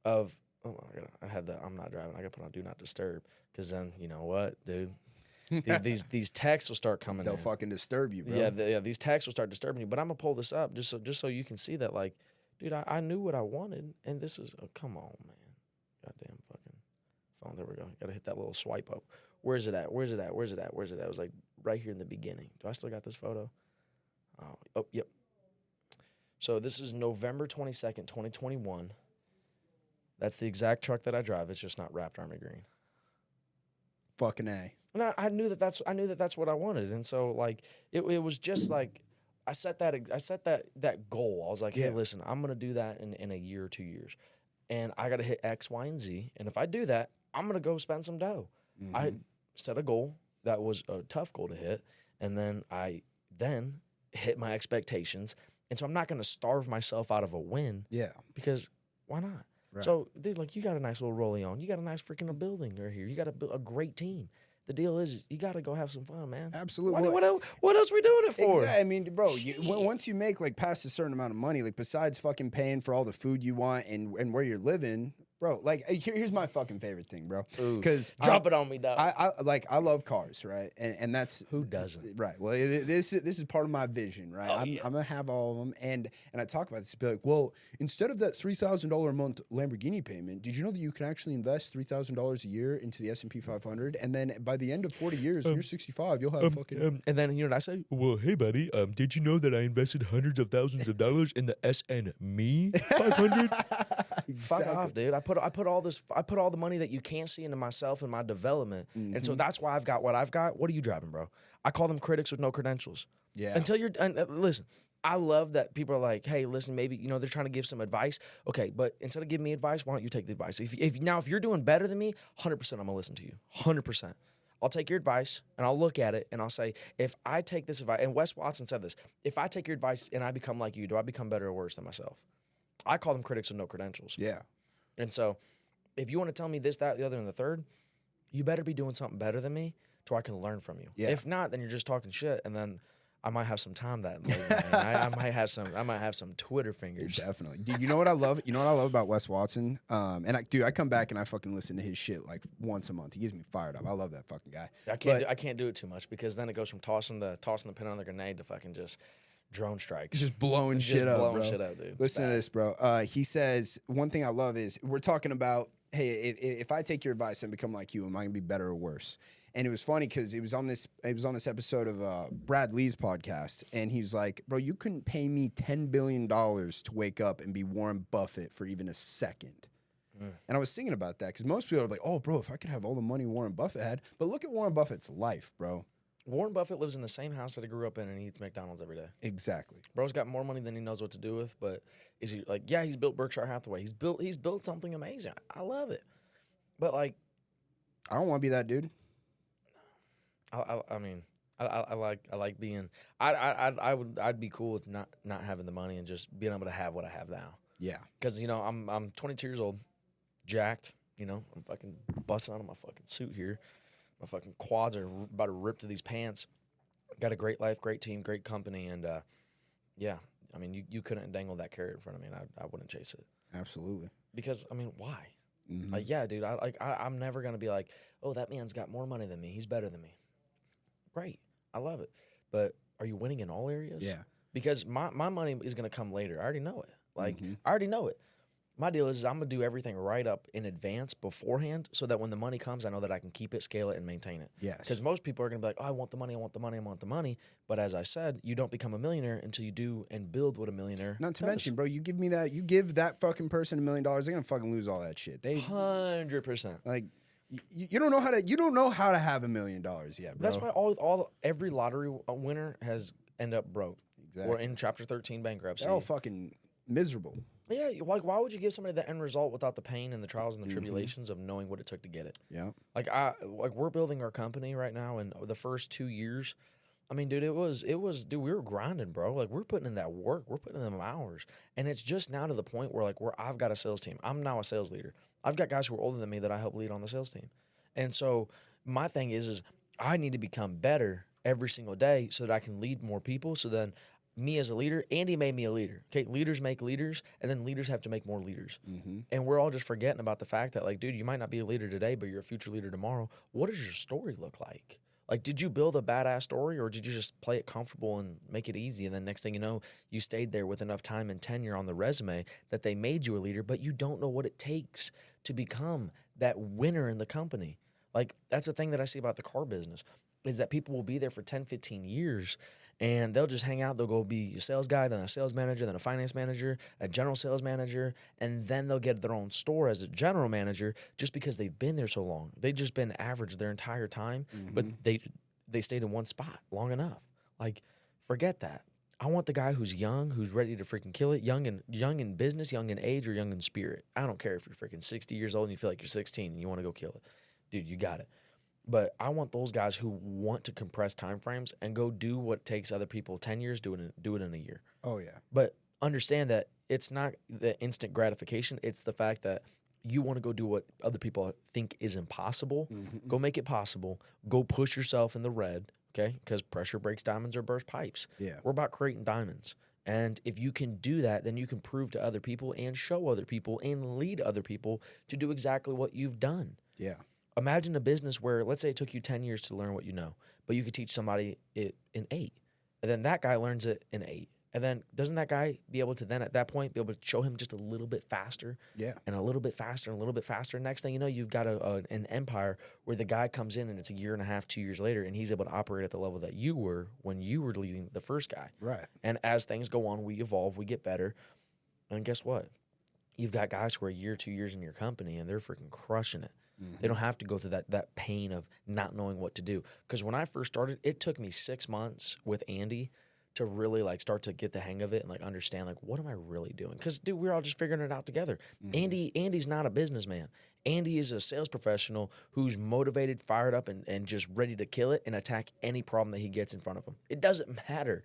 of oh I, gotta, I had the I'm not driving. I got to put on do not disturb because then you know what, dude. [LAUGHS] these, these these texts will start coming. they'll in. fucking disturb you, bro. Yeah, the, yeah. These texts will start disturbing you. But I'm gonna pull this up just so just so you can see that, like, dude, I, I knew what I wanted, and this is oh, come on, man, goddamn phone. There we go. Got to hit that little swipe up. Where's it at? Where's it at? Where's it at? Where's it at? It was like right here in the beginning. Do I still got this photo? Oh, oh yep. So this is November twenty second, twenty twenty one. That's the exact truck that I drive. It's just not wrapped army green. Fucking a. And I, I knew that that's I knew that that's what I wanted, and so like it, it was just like I set that I set that that goal. I was like, hey, Yeah. listen, I'm gonna do that in, in a year or two years, and I got to hit X, Y, and Z. And if I do that, I'm gonna go spend some dough. I Mm-hmm. set a goal that was a tough goal to hit, and then I then hit my expectations. And so I'm not gonna starve myself out of a win Yeah. because why not? Right. So, dude, like you got a nice little rollie on. You got a nice freaking building right here. You got a, a great team. The deal is, you got to go have some fun, man. Absolutely. Well, what, else, what else we doing it for? Exactly. I mean, bro, you, once you make like past a certain amount of money, like besides fucking paying for all the food you want and and where you're living, bro. Like uh, here, here's my fucking favorite thing, bro. Ooh, Because Drop it on me, dog. I, I like I love cars, right? And and that's Who doesn't? right. Well, it, it- this is- this is part of my vision, right? Oh, I'm, yeah. I'm gonna have all of them, and and I talk about this. Be like, well, instead of that three thousand dollar a month Lamborghini payment, did you know that you can actually invest three thousand dollars a year into the S and P 500, and then by the end of 40 years, when you're 65, you'll have fucking Um, and then you know what I say? Well, hey, buddy, um, did you know that I invested hundreds of thousands of dollars in the S and Me 500? [LAUGHS] Fuck off, dude. I put I put all this I put all the money that you can't see into myself and my development, and Mm-hmm. so that's why I've got what I've got. What are you driving, bro? I call them critics with no credentials. Yeah. Until you're and, uh, listen, I love that people are like, hey, listen, maybe you know they're trying to give some advice. Okay, but instead of giving me advice, why don't you take the advice? If if now if you're doing better than me, hundred percent, I'm gonna listen to you. Hundred percent. I'll take your advice and I'll look at it and I'll say, if I take this advice, and Wes Watson said this, if I take your advice and I become like you, do I become better or worse than myself? I call them critics with no credentials. Yeah. And so, if you want to tell me this, that, the other, and the third, you better be doing something better than me to where I can learn from you. Yeah. If not, then you're just talking shit, and then I might have some time that. I, I [LAUGHS] might have some. I might have some Twitter fingers. Definitely. Dude, you know what I love? You know what I love about Wes Watson? Um, and I, dude, I come back and I fucking listen to his shit like once a month. He gets me fired up. I love that fucking guy. I can't. But- do, I can't do it too much because then it goes from tossing the tossing the pin on the grenade to fucking just drone strikes. just blowing Just shit up, blowing bro. shit up, dude. Listen to this, bro. Uh, he says one thing I love is we're talking about, hey, if, if I take your advice and become like you, am I gonna be better or worse? And it was funny because it was on this it was on this episode of uh, Brad Lea's podcast, and he was like, "Bro, you couldn't pay me ten billion dollars to wake up and be Warren Buffett for even a second. And I was thinking about that because most people are like, "Oh, bro, if I could have all the money Warren Buffett had," but look at Warren Buffett's life, bro. Warren Buffett lives in the same house that he grew up in and he eats McDonald's every day. Exactly. Bro's got more money than he knows what to do with, but is he like, yeah, he's built Berkshire Hathaway. He's built he's built something amazing. I love it. But like I don't want to be that dude. I, I, I mean, I, I, I like I like being I, I I I would I'd be cool with not not having the money and just being able to have what I have now. Yeah. Because you know I'm I'm 22 years old, jacked. You know I'm fucking busting out of my fucking suit here. My fucking quads are about to rip to these pants. Got a great life, great team, great company, and uh, yeah, I mean you, you couldn't dangle that carrot in front of me, and I, I wouldn't chase it Absolutely. because I mean why? Mhm. Like, yeah, dude. I like. I, I'm never gonna be like, oh, that man's got more money than me. He's better than me. Great, I love it. But are you winning in all areas? Yeah. Because my my money is gonna come later. I already know it. Like, Mhm. I already know it. My deal is, is I'm gonna do everything right up in advance beforehand, so that when the money comes, I know that I can keep it, scale it, and maintain it. Yes. Because most people are gonna be like, oh, I want the money, I want the money, I want the money. But as I said, you don't become a millionaire until you do and build what a millionaire. Not to does. mention, bro, you give me that, you give that fucking person a million dollars, they're gonna fucking lose all that shit. They hundred percent. like, you, don't know how to, you don't know how to have a million dollars yet, bro. That's why all all every lottery uh, winner has end up broke or Exactly. in Chapter Thirteen bankruptcy. they're all fucking miserable. Yeah, like why would you give somebody the end result without the pain and the trials Mm-hmm. and the tribulations of knowing what it took to get it? Yeah. Like I like we're building our company right now, and the first two years, I mean, dude, it was it was dude, we were grinding, bro. Like we're putting in that work, we're putting in them hours, and it's just now to the point where like where I've got a sales team. I'm now a sales leader. I've got guys who are older than me that I help lead on the sales team, and so my thing is is I need to become better every single day so that I can lead more people. So then. Me as a leader, Andy made me a leader. Okay, leaders make leaders, and then leaders have to make more leaders. Mm-hmm. And we're all just forgetting about the fact that, like, dude, you might not be a leader today, but you're a future leader tomorrow. What does your story look like? Like, did you build a badass story or did you just play it comfortable and make it easy? And then next thing you know, you stayed there with enough time and tenure on the resume that they made you a leader, but you don't know what it takes to become that winner in the company. Like, that's the thing that I see about the car business. is that people will be there for 10, 15 years and they'll just hang out. They'll go be a sales guy, then a sales manager, then a finance manager, a general sales manager, and then they'll get their own store as a general manager just because they've been there so long. They've just been average their entire time, but mm-hmm. they they stayed in one spot long enough. Like, forget that. I want the guy who's young, who's ready to freaking kill it, young in young in business, young in age, or young in spirit. I don't care if you're freaking 60 years old and you feel like you're 16 and you want to go kill it. Dude, you got it. But I want those guys who want to compress time frames and go do what takes other people 10 years, do it in, do it in a year. Oh yeah. But understand that it's not the instant gratification, it's the fact that you want to go do what other people think is impossible. Mm-hmm. Go make it possible. Go push yourself in the red, okay? Because pressure breaks diamonds or burst pipes. Yeah. We're about creating diamonds. And if you can do that, then you can prove to other people and show other people and lead other people to do exactly what you've done. Yeah. Imagine a business where, let's say, it took you 10 years to learn what you know, but you could teach somebody it in eight. And then that guy learns it in eight. And then doesn't that guy be able to then at that point be able to show him just a little bit faster Yeah. and a little bit faster and a little bit faster? Next thing you know, you've got a, a, an empire where the guy comes in and it's a year and a half, two years later, and he's able to operate at the level that you were when you were leading the first guy. Right. And as things go on, we evolve, we get better. And guess what? You've got guys who are a year, two years in your company, and they're freaking crushing it. They don't have to go through that that pain of not knowing what to do. Because when I first started, it took me six months with Andy to really like start to get the hang of it and like understand like what am I really doing? Because dude, we're all just figuring it out together. Mm-hmm. Andy, Andy's not a businessman. Andy is a sales professional who's motivated, fired up, and, and just ready to kill it and attack any problem that he gets in front of him. It doesn't [LAUGHS] matter.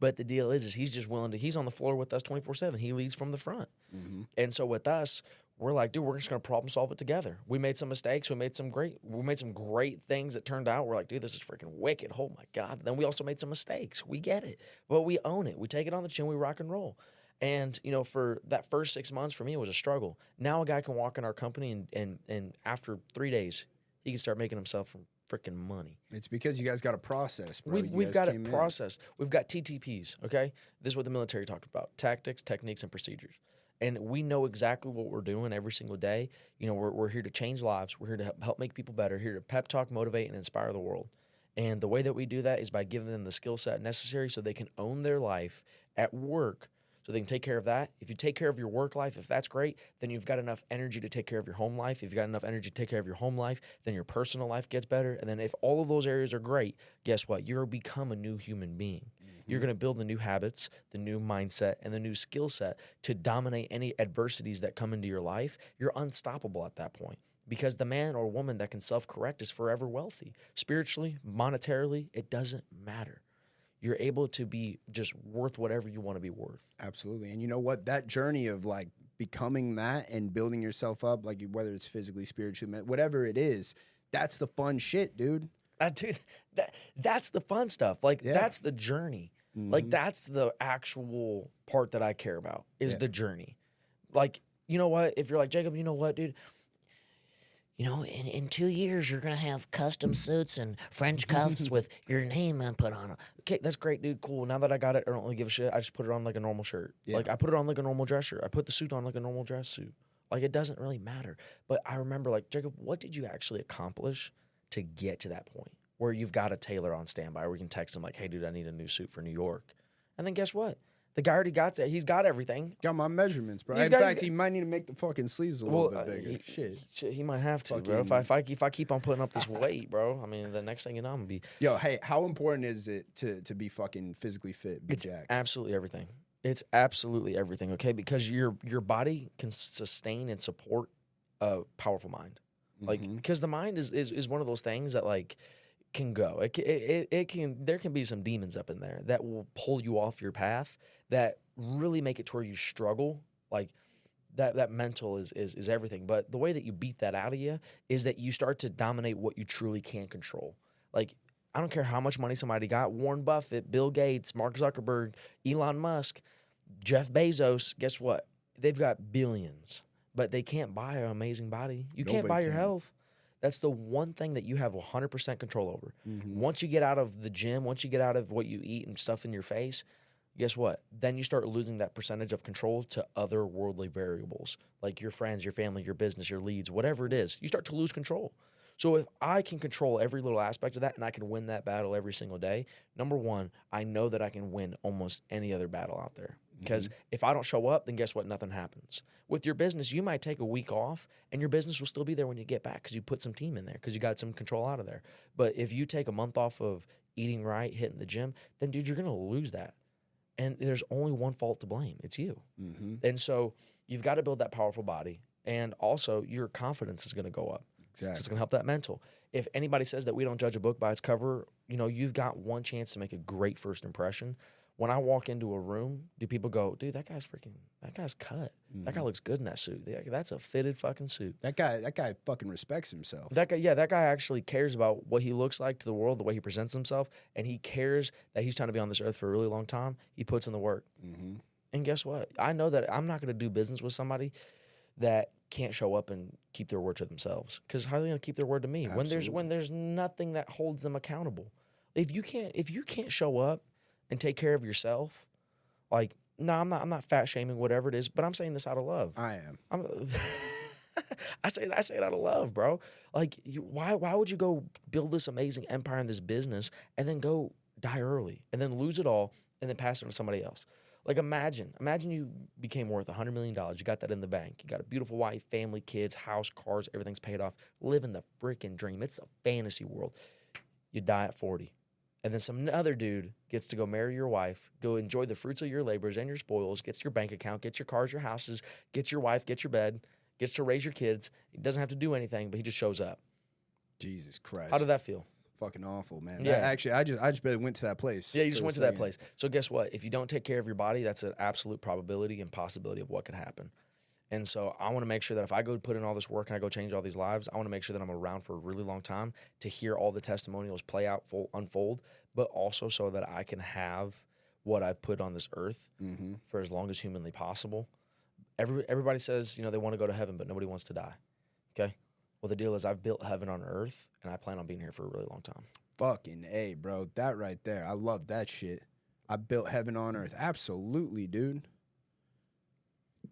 But the deal is, is he's just willing to. He's on the floor with us twenty four seven. He leads from the front, mm-hmm. and so with us, we're like, dude, we're just gonna problem solve it together. We made some mistakes. We made some great. We made some great things that turned out. We're like, dude, this is freaking wicked. Oh my god. Then we also made some mistakes. We get it, but we own it. We take it on the chin. We rock and roll. And you know, for that first six months, for me, it was a struggle. Now a guy can walk in our company, and and and after three days, he can start making himself some freaking money. It's because you guys got a process, bro. We've, we've got it process. We've got TTPs, okay? This is what the military talked about tactics, techniques, and procedures. And we know exactly what we're doing every single day. You know, we're, we're here to change lives. We're here to help, make people better, here to pep talk, motivate, and inspire the world. And the way that we do that is by giving them the skill set necessary so they can own their life at work so they can take care of that. If you take care of your work life, if that's great, then you've got enough energy to take care of your home life. If you've got enough energy to take care of your home life, then your personal life gets better. And then if all of those areas are great, guess what? You're become a new human being. You're going to build the new habits, the new mindset, and the new skill set to dominate any adversities that come into your life. You're unstoppable at that point because the man or woman that can self correct is forever wealthy. Spiritually, monetarily, it doesn't matter. You're able to be just worth whatever you want to be worth. Absolutely. And you know what? That journey of like becoming that and building yourself up, like whether it's physically, spiritually, whatever it is, that's the fun shit, dude. Uh, dude, [LAUGHS] that that's the fun stuff. Like Yeah. that's the journey. Like that's the actual part that I care about is Yeah. the journey. Like you know what? If you're like Jacob, you know what, dude? You know, in, in two years, you're going to have custom suits and French cuffs [LAUGHS] with your name on put on them. Okay, that's great, dude. Cool. Now that I got it, I don't really give a shit. I just put it on like a normal shirt. Yeah. Like I put it on like a normal dress shirt. I put the suit on like a normal dress suit. Like it doesn't really matter. But I remember like Jacob, what did you actually accomplish to get to that point where you've got a tailor on standby where you can text him like, "Hey, dude, I need a new suit for New York," and then guess what? The guy already got that. He's got everything. Got my measurements, bro. These In guys fact, he might need to make the fucking sleeves a little uh, bit bigger. he- Shit. Shit, he might have to, bro. If I, if I if I keep on putting up this weight, bro, I mean, the next thing you know, I'm gonna be Yo, hey, how important is it to to be fucking physically fit, be It's jacked? absolutely everything. It's absolutely everything. Okay, because your your body can sustain and support a powerful mind. Like mm-hmm. because the mind is, is is one of those things that like can go. It, it it it can there can be some demons up in there that will pull you off your path that really make it to where you struggle. Like that that mental is is is everything. But the way that you beat that out of you is that you start to dominate what you truly can't control. Like I don't care how much money somebody got. Warren Buffett, Bill Gates, Mark Zuckerberg, Elon Musk, Jeff Bezos. Guess what? They've got billions, but they can't buy an amazing body. You can't buy your can. health. That's the one thing that you have 100% control over. Mhm. Once you get out of the gym, once you get out of what you eat and stuff in your face, guess what? Then you start losing that percentage of control to other worldly variables, like your friends, your family, your business, your leads, whatever it is. You start to lose control. So if I can control every little aspect of that and I can win that battle every single day, number one, I know that I can win almost any other battle out there. Because if I don't show up, then guess what? Nothing happens. With your business, you might take a week off and your business will still be there when you get back because you put some team in there because you got some control out of there. But if you take a month off of eating right, hitting the gym, then dude, you're going to lose that. And there's only one fault to blame it's you. Mm-hmm. And so you've got to build that powerful body. And also, your confidence is going to go up. So it's going to help that mental. If anybody says that we don't judge a book by its cover, you know, you've got one chance to make a great first impression. When I walk into a room, do people go, dude, that guy's freaking, that guy's cut. That guy looks good in that suit. That's a fitted fucking suit. That guy, that guy fucking respects himself. That guy, yeah, that guy actually cares about what he looks like to the world, the way he presents himself, and he cares that he's trying to be on this earth for a really long time. He puts in the work. mm-hmm. And guess what? I know that I'm not going to do business with somebody that can't show up and keep their word to themselves. Because how are they going to keep their word to me when there's when there's nothing that holds them accountable? If you can't if you can't show up and take care of yourself, like no, I'm not I'm not fat shaming whatever it is, but I'm saying this out of love. I am. I'm, [LAUGHS] I say it, I say it out of love, bro. Like, you, why why would you go build this amazing empire in this business and then go die early and then lose it all and then pass it on to somebody else? Like, imagine, imagine you became worth a hundred million dollars. You got that in the bank. You got a beautiful wife, family, kids, house, cars, everything's paid off. Living the freaking dream. It's a fantasy world. You die at forty. And then some other dude gets to go marry your wife, go enjoy the fruits of your labors and your spoils, gets your bank account, gets your cars, your houses, gets your wife, gets your bed, gets to raise your kids. He doesn't have to do anything, but he just shows up. Jesus Christ. How did that feel? Fucking awful, man. Yeah. Yeah. actually, I just, I just barely went to that place. Yeah, you just went to that place. So guess what? If you don't take care of your body, that's an absolute probability and possibility of what could happen. And so I want to make sure that if I go put in all this work and I go change all these lives, I want to make sure that I'm around for a really long time to hear all the testimonials play out, full, unfold, but also so that I can have what I've put on this earth Mm-hmm. for as long as humanly possible. Every, everybody says, you know, they want to go to heaven, but nobody wants to die. Okay? Well, the deal is I've built heaven on earth and I plan on being here for a really long time. Fucking A, bro. That right there. I love that shit. I built heaven on earth. Absolutely, dude.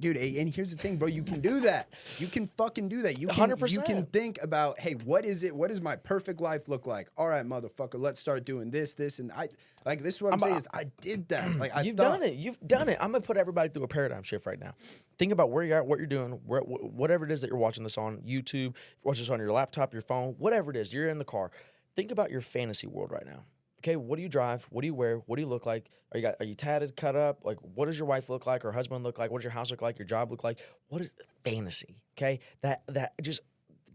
Dude, and here's the thing, bro. You can do that. You can fucking do that. You can, you 100%. can think about, hey, what is it? What does my perfect life look like? All right, motherfucker, let's start doing this, this, and I. Like this is what I'm, I'm- saying is I did that. [CLEARS THROAT] Like I You've thought, done it. You've done it. I'm gonna put everybody through a paradigm shift right now. Think about where you're at, what you're doing, where, whatever it is that you're watching this on YouTube, watch this on your laptop, your phone, whatever it is. You're in the car. Think about your fantasy world right now. Okay, what do you drive? What do you wear? What do you look like? Are you got? Are you tatted, cut up? Like, what does your wife look like? Or husband look like? What does your house look like? Your job look like? What is fantasy? Okay, that that just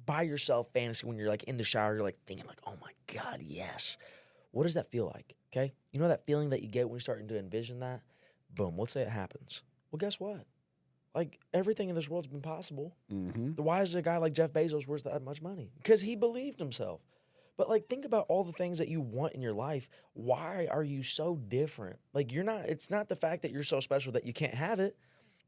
by yourself fantasy when you're like in the shower, you're like thinking like, oh my god, yes. What does that feel like? Okay, you know that feeling that you get when you're starting to envision that. Boom. Let's say it happens. Well, guess what? Like everything in this world's been possible. Mm-hmm. Why is a guy like Jeff Bezos worth that much money? Because he believed himself. But like, think about all the things that you want in your life. Why are you so different? Like, you're not. It's not the fact that you're so special that you can't have it,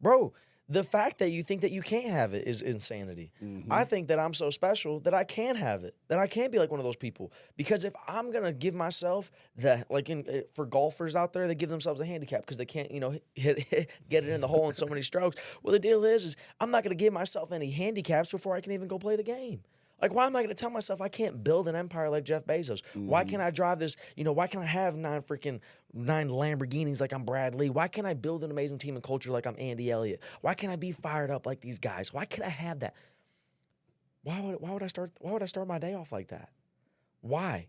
bro. The fact that you think that you can't have it is insanity. I think that I'm so special that I can have it. That I can be like one of those people. Because if I'm gonna give myself the like in eh, for golfers out there, they give themselves a handicap because they can't, you know, [LAUGHS] hit, hit get it in the hole in so many strokes. Well, the deal is, is I'm not gonna give myself any handicaps before I can even go play the game. Like, why am I going to tell myself I can't build an empire like Jeff Bezos? Why mm-hmm. can't I drive this? You know, why can't I have nine freaking nine Lamborghinis like I'm Brad Lea? Why can't I build an amazing team and culture like I'm Andy Elliott? Why can't I be fired up like these guys? Why can't I have that? Why would why would I start why would I start my day off like that? Why?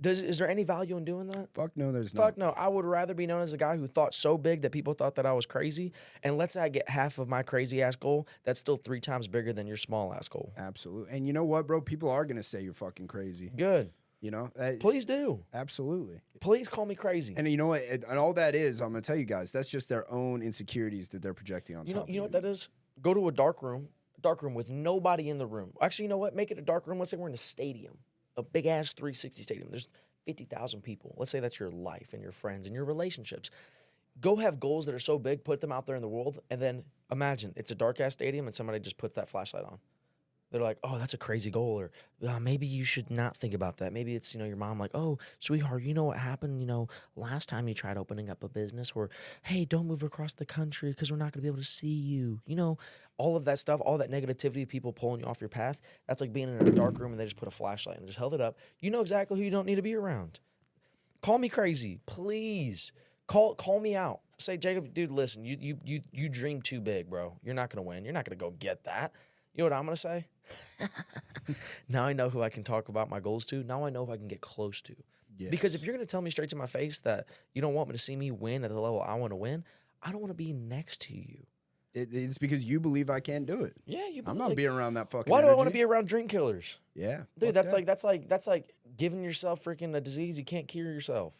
Does is there any value in doing that? Fuck no, there's Fuck not. Fuck no. I would rather be known as a guy who thought so big that people thought that I was crazy. And let's say I get half of my crazy ass goal, that's still three times bigger than your small ass goal. Absolutely. And you know what, bro? People are gonna say you're fucking crazy. Good. You know, That- Please do. absolutely. Please call me crazy. And you know what? And all that is, I'm gonna tell you guys, that's just their own insecurities that they're projecting on you know, top. you know what that is? Go to a dark room, dark room with nobody in the room. Actually, you know what? Make it a dark room. Let's say we're in a stadium, a big ass 360 stadium. There's 50,000 people. Let's say that's your life and your friends and your relationships. Go have goals that are so big, put them out there in the world, and then imagine it's a dark ass stadium and somebody just puts that flashlight on. They're like, "Oh, that's a crazy goal," or uh, maybe you should not think about that. Maybe it's you know your mom like, "Oh, sweetheart, you know what happened? You know, last time you tried opening up a business, or hey, don't move across the country because we're not going to be able to see you." You know, all of that stuff, all that negativity, people pulling you off your path. That's like being in a dark room and they just put a flashlight and just held it up. You know exactly who you don't need to be around. Call me crazy, please. Call call me out. Say, Jacob, dude, listen, you you you you dream too big, bro. You're not gonna win. You're not gonna go get that. You know what I'm gonna say? [LAUGHS] now I know who I can talk about my goals to. Now I know who I can get close to. Because if you're gonna tell me straight to my face that you don't want me to see me win at the level I want to win, I don't want to be next to you. It, it's because you believe I can't do it. Yeah, you. I'm not like, being around that fucking. Why do I want to be around dream killers? Yeah, Dude, that's that. like that's like that's like giving yourself freaking a disease you can't cure yourself.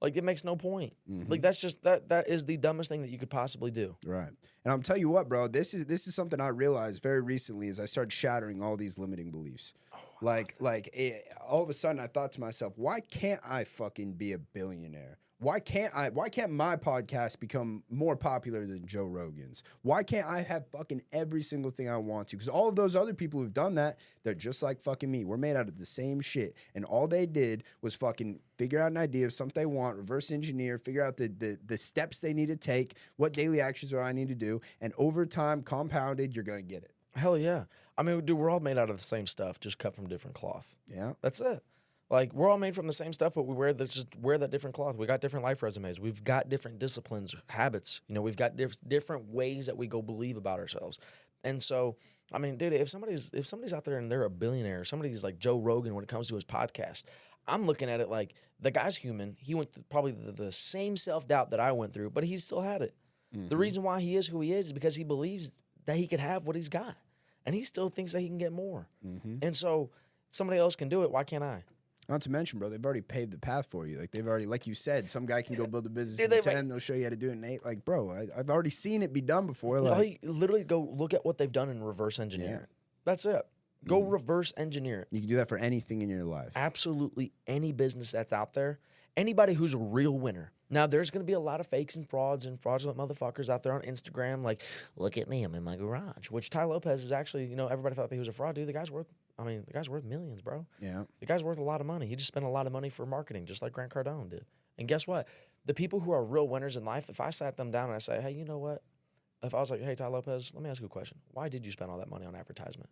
Like it makes no point. Mm-hmm. Like that's just that that is the dumbest thing that you could possibly do. Right. And I'm tell you what, bro, this is this is something I realized very recently as I started shattering all these limiting beliefs. like like it, all of a sudden I thought to myself, why can't I fucking be a billionaire? Why can't I why can't my podcast become more popular than Joe Rogan's? Why can't I have fucking every single thing I want to? Cuz all of those other people who've done that, they're just like fucking me. We're made out of the same shit. And all they did was fucking figure out an idea of something they want, reverse engineer, figure out the the, the steps they need to take, what daily actions do I need to do, and over time compounded, you're going to get it. Hell yeah. I mean, dude, we're all made out of the same stuff, just cut from different cloth. Yeah. That's it. Like we're all made from the same stuff, but we wear the, just wear that different cloth. We got different life resumes. We've got different disciplines, habits. You know, we've got diff- different ways that we go believe about ourselves. And so, I mean, dude, if somebody's if somebody's out there and they're a billionaire, somebody's like Joe Rogan when it comes to his podcast, I'm looking at it like the guy's human. He went through probably the, the same self doubt that I went through, but he still had it. The mm-hmm. reason why he is who he is is because he believes that he could have what he's got, and he still thinks that he can get more. Mm-hmm. And so, somebody else can do it. Why can't I? Not to mention, bro, they've already paved the path for you. Like they've already, like you said, some guy can go build a business Dude, in they might- ten. They'll show you how to do it in eight. Like, bro, I, I've already seen it be done before. Like, you literally go look at what they've done in reverse engineering. That's it. Go mm-hmm. reverse engineer it. you can do that for anything in your life. Absolutely any business that's out there, anybody who's a real winner. Now, there's going to be a lot of fakes and frauds and fraudulent motherfuckers out there on Instagram. Like, look at me, I'm in my garage. Which Tai Lopez is actually, you know, everybody thought that he was a fraud, dude. The guy's worth, I mean, the guy's worth millions, bro. Yeah. The guy's worth a lot of money. He just spent a lot of money for marketing, just like Grant Cardone did. And guess what? The people who are real winners in life, if I sat them down and I say, hey, you know what? If I was like, hey, Tai Lopez, let me ask you a question. Why did you spend all that money on advertisement?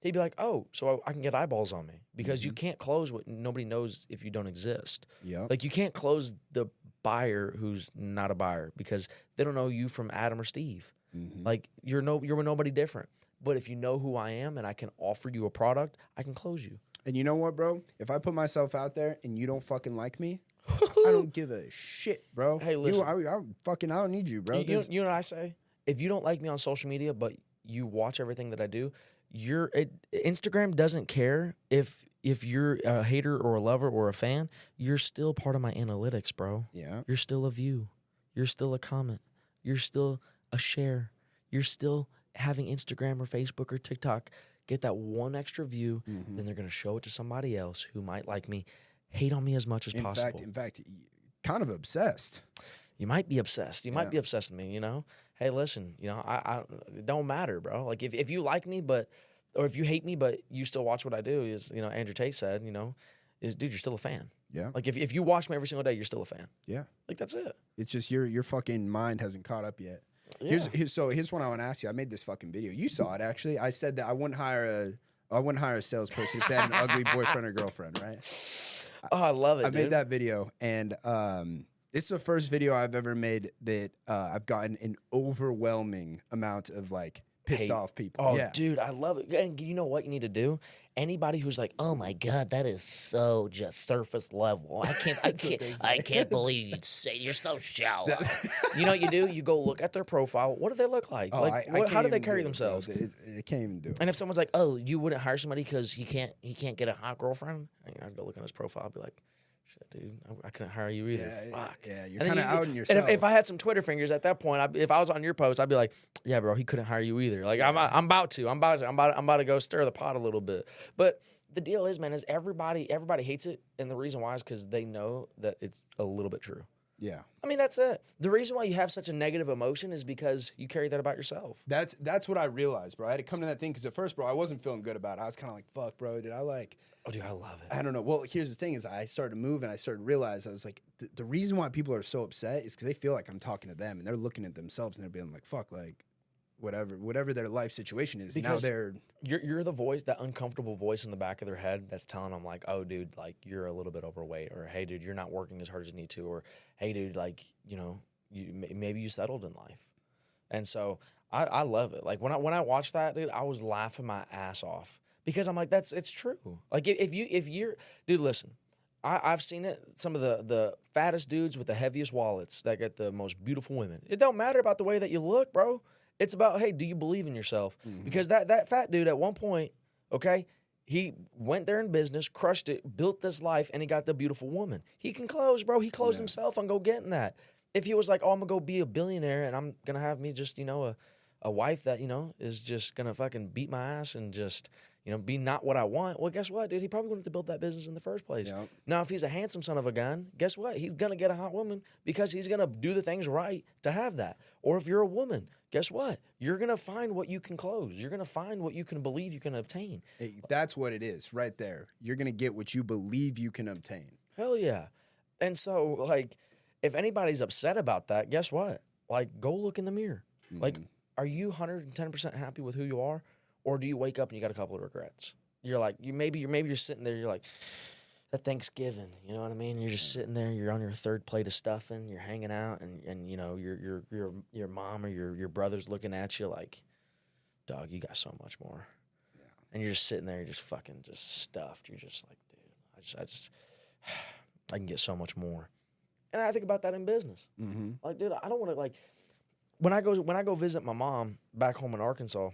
He'd be like, oh, so I, I can get eyeballs on me because you can't close what nobody knows if you don't exist. Yeah. Like you can't close the buyer who's not a buyer because they don't know you from Adam or Steve. Mm-hmm. Like you're no, you're nobody different. But if you know who I am and I can offer you a product, I can close you. And you know what, bro? If I put myself out there and you don't fucking like me, [LAUGHS] I don't give a shit, bro. Hey, You- listen. I, I fucking, I don't need you, bro. You, you, you know what I say? If you don't like me on social media, but you watch everything that I do, you're Instagram doesn't care if if you're a hater or a lover or a fan. You're still part of my analytics, bro. yeah. You're still a view. You're still a comment. You're still a share. You're still having Instagram or Facebook or TikTok get that one extra view. Mm-hmm. Then they're gonna show it to somebody else who might like me. Hate on me as much as In possible. fact, in fact, kind of obsessed. You might be obsessed. You might be obsessed with me. You know. Hey, listen. You know, I, I it don't matter, bro. Like if, if you like me, but or if you hate me, but you still watch what I do, is you know Andrew Tate said, you know, is dude, you're still a fan. Yeah. Like if if you watch me every single day, you're still a fan. Yeah. Like that's it. It's just your your fucking mind hasn't caught up yet. Here's, here's so here's what I want to ask you. I made this fucking video. You saw it actually. I said that I wouldn't hire a I wouldn't hire a salesperson if they had an ugly boyfriend or girlfriend, right? Oh, I love it. I made that video, and um, this is the first video I've ever made that uh, I've gotten an overwhelming amount of like pissed Hate. off people. Oh, yeah, dude, I love it. And you know what you need to do? Anybody who's like, Oh my god, that is so just surface level. I can't I [LAUGHS] can't I can't [LAUGHS] believe you'd say you're so shallow. [LAUGHS] you know what you do? You go look at their profile. What do they look like? Oh, like, I- I what, how do they carry do themselves? It, it can't even do it. And if someone's like, "Oh, you wouldn't hire somebody because he can't he can't get a hot girlfriend," I- I'd go look on his profile. I'd be like, "Shit, dude, I, I couldn't hire you either." Yeah, Fuck. yeah, you're kinda you- outing And yourself. if, if I had some Twitter fingers at that point, I'd, if I was on your post, I'd be like, "Yeah, bro, he couldn't hire you either." Like I'm I'm about to, I'm about to, I'm about I'm about to go stir the pot a little bit. But the deal is, man, is everybody everybody hates it, and the reason why is because they know that it's a little bit true. Yeah. I mean, that's it. The reason why you have such a negative emotion is because you carry that about yourself. That's that's what I realized, bro. I had to come to that thing because at first, bro, I wasn't feeling good about it. I was kind of like, "Fuck, bro, did I like?" Oh, dude, I love it. I don't know. Well, here's the thing: is I started to move and I started to realize I was like, th- the reason why people are so upset is because they feel like I'm talking to them and they're looking at themselves and they're being like, "Fuck," like whatever, whatever their life situation is. Because- now they're You're you're the voice, that uncomfortable voice in the back of their head that's telling them like, "Oh, dude, like you're a little bit overweight," or "Hey, dude, you're not working as hard as you need to," or "Hey, dude, like you know, you maybe you settled in life." And so I, I love it. Like when I when I watched that, dude, I was laughing my ass off because I'm like, that's it's true. Like if, if you if you're, dude, listen. I, I've seen it. Some of the the fattest dudes with the heaviest wallets that get the most beautiful women. It don't matter about the way that you look, bro. It's about hey, do you believe in yourself? Mm-hmm. Because that that fat dude at one point, okay, he went there in business, crushed it, built this life, and he got the beautiful woman. He can close, bro. He closed himself on go getting that. If he was like, oh, I'm gonna go be a billionaire and I'm gonna have me just you know a a wife that you know is just gonna fucking beat my ass and just you know be not what I want. Well, guess what, dude? He probably wouldn't have built that business in the first place. Yep. Now, if he's a handsome son of a gun, guess what? He's gonna get a hot woman because he's gonna do the things right to have that. Or if you're a woman, guess what? You're gonna find what you can close. You're gonna find what you can believe you can obtain. eh, that's what it is right there. You're gonna get what you believe you can obtain. Hell yeah. And so, like, if anybody's upset about that, guess what? Like, go look in the mirror. Like, are you 110% happy with who you are? Or do you wake up and you got a couple of regrets? You're like, you maybe you're maybe you're sitting there, you're like, at Thanksgiving, you know what I mean? You're just sitting there, you're on your third plate of stuffing, you're hanging out, and, and you know, your your your your mom or your your brother's looking at you like, dog, you got so much more. Yeah. And you're just sitting there, you're just fucking just stuffed. You're just like, dude, I just I just [SIGHS] I can get so much more. And I think about that in business. Mm-hmm. Like, dude, I don't want to like when I go when I go visit my mom back home in Arkansas,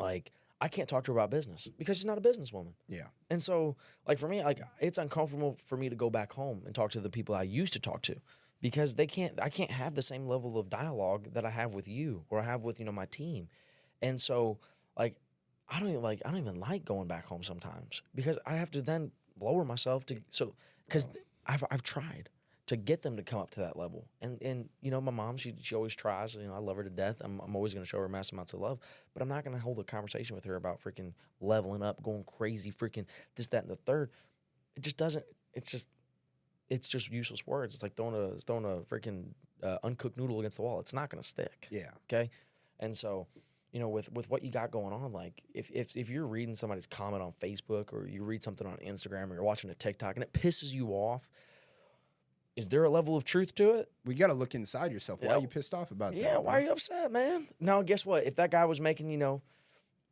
like I can't talk to her about business because she's not a businesswoman. Yeah. And so, like for me, like it's uncomfortable for me to go back home and talk to the people I used to talk to because they can't. I can't have the same level of dialogue that I have with you or I have with you know my team. And so, like, I don't even like. I don't even like going back home sometimes because I have to then lower myself to so because I've I've tried to get them to come up to that level. And and you know, my mom, she she always tries. You know, I love her to death. I'm I'm always going to show her massive amounts of love, but I'm not going to hold a conversation with her about freaking leveling up, going crazy, freaking this, that, and the third. It just doesn't. It's just. It's just useless words. It's like throwing a throwing a freaking uh, uncooked noodle against the wall. It's not going to stick. Yeah. Okay, and so, you know, with with what you got going on, like if if if you're reading somebody's comment on Facebook or you read something on Instagram or you're watching a TikTok and it pisses you off, is there a level of truth to it? We got to look inside yourself. Why Yeah. are you pissed off about that? Yeah, why are you upset, man? Now, guess what? If that guy was making, you know,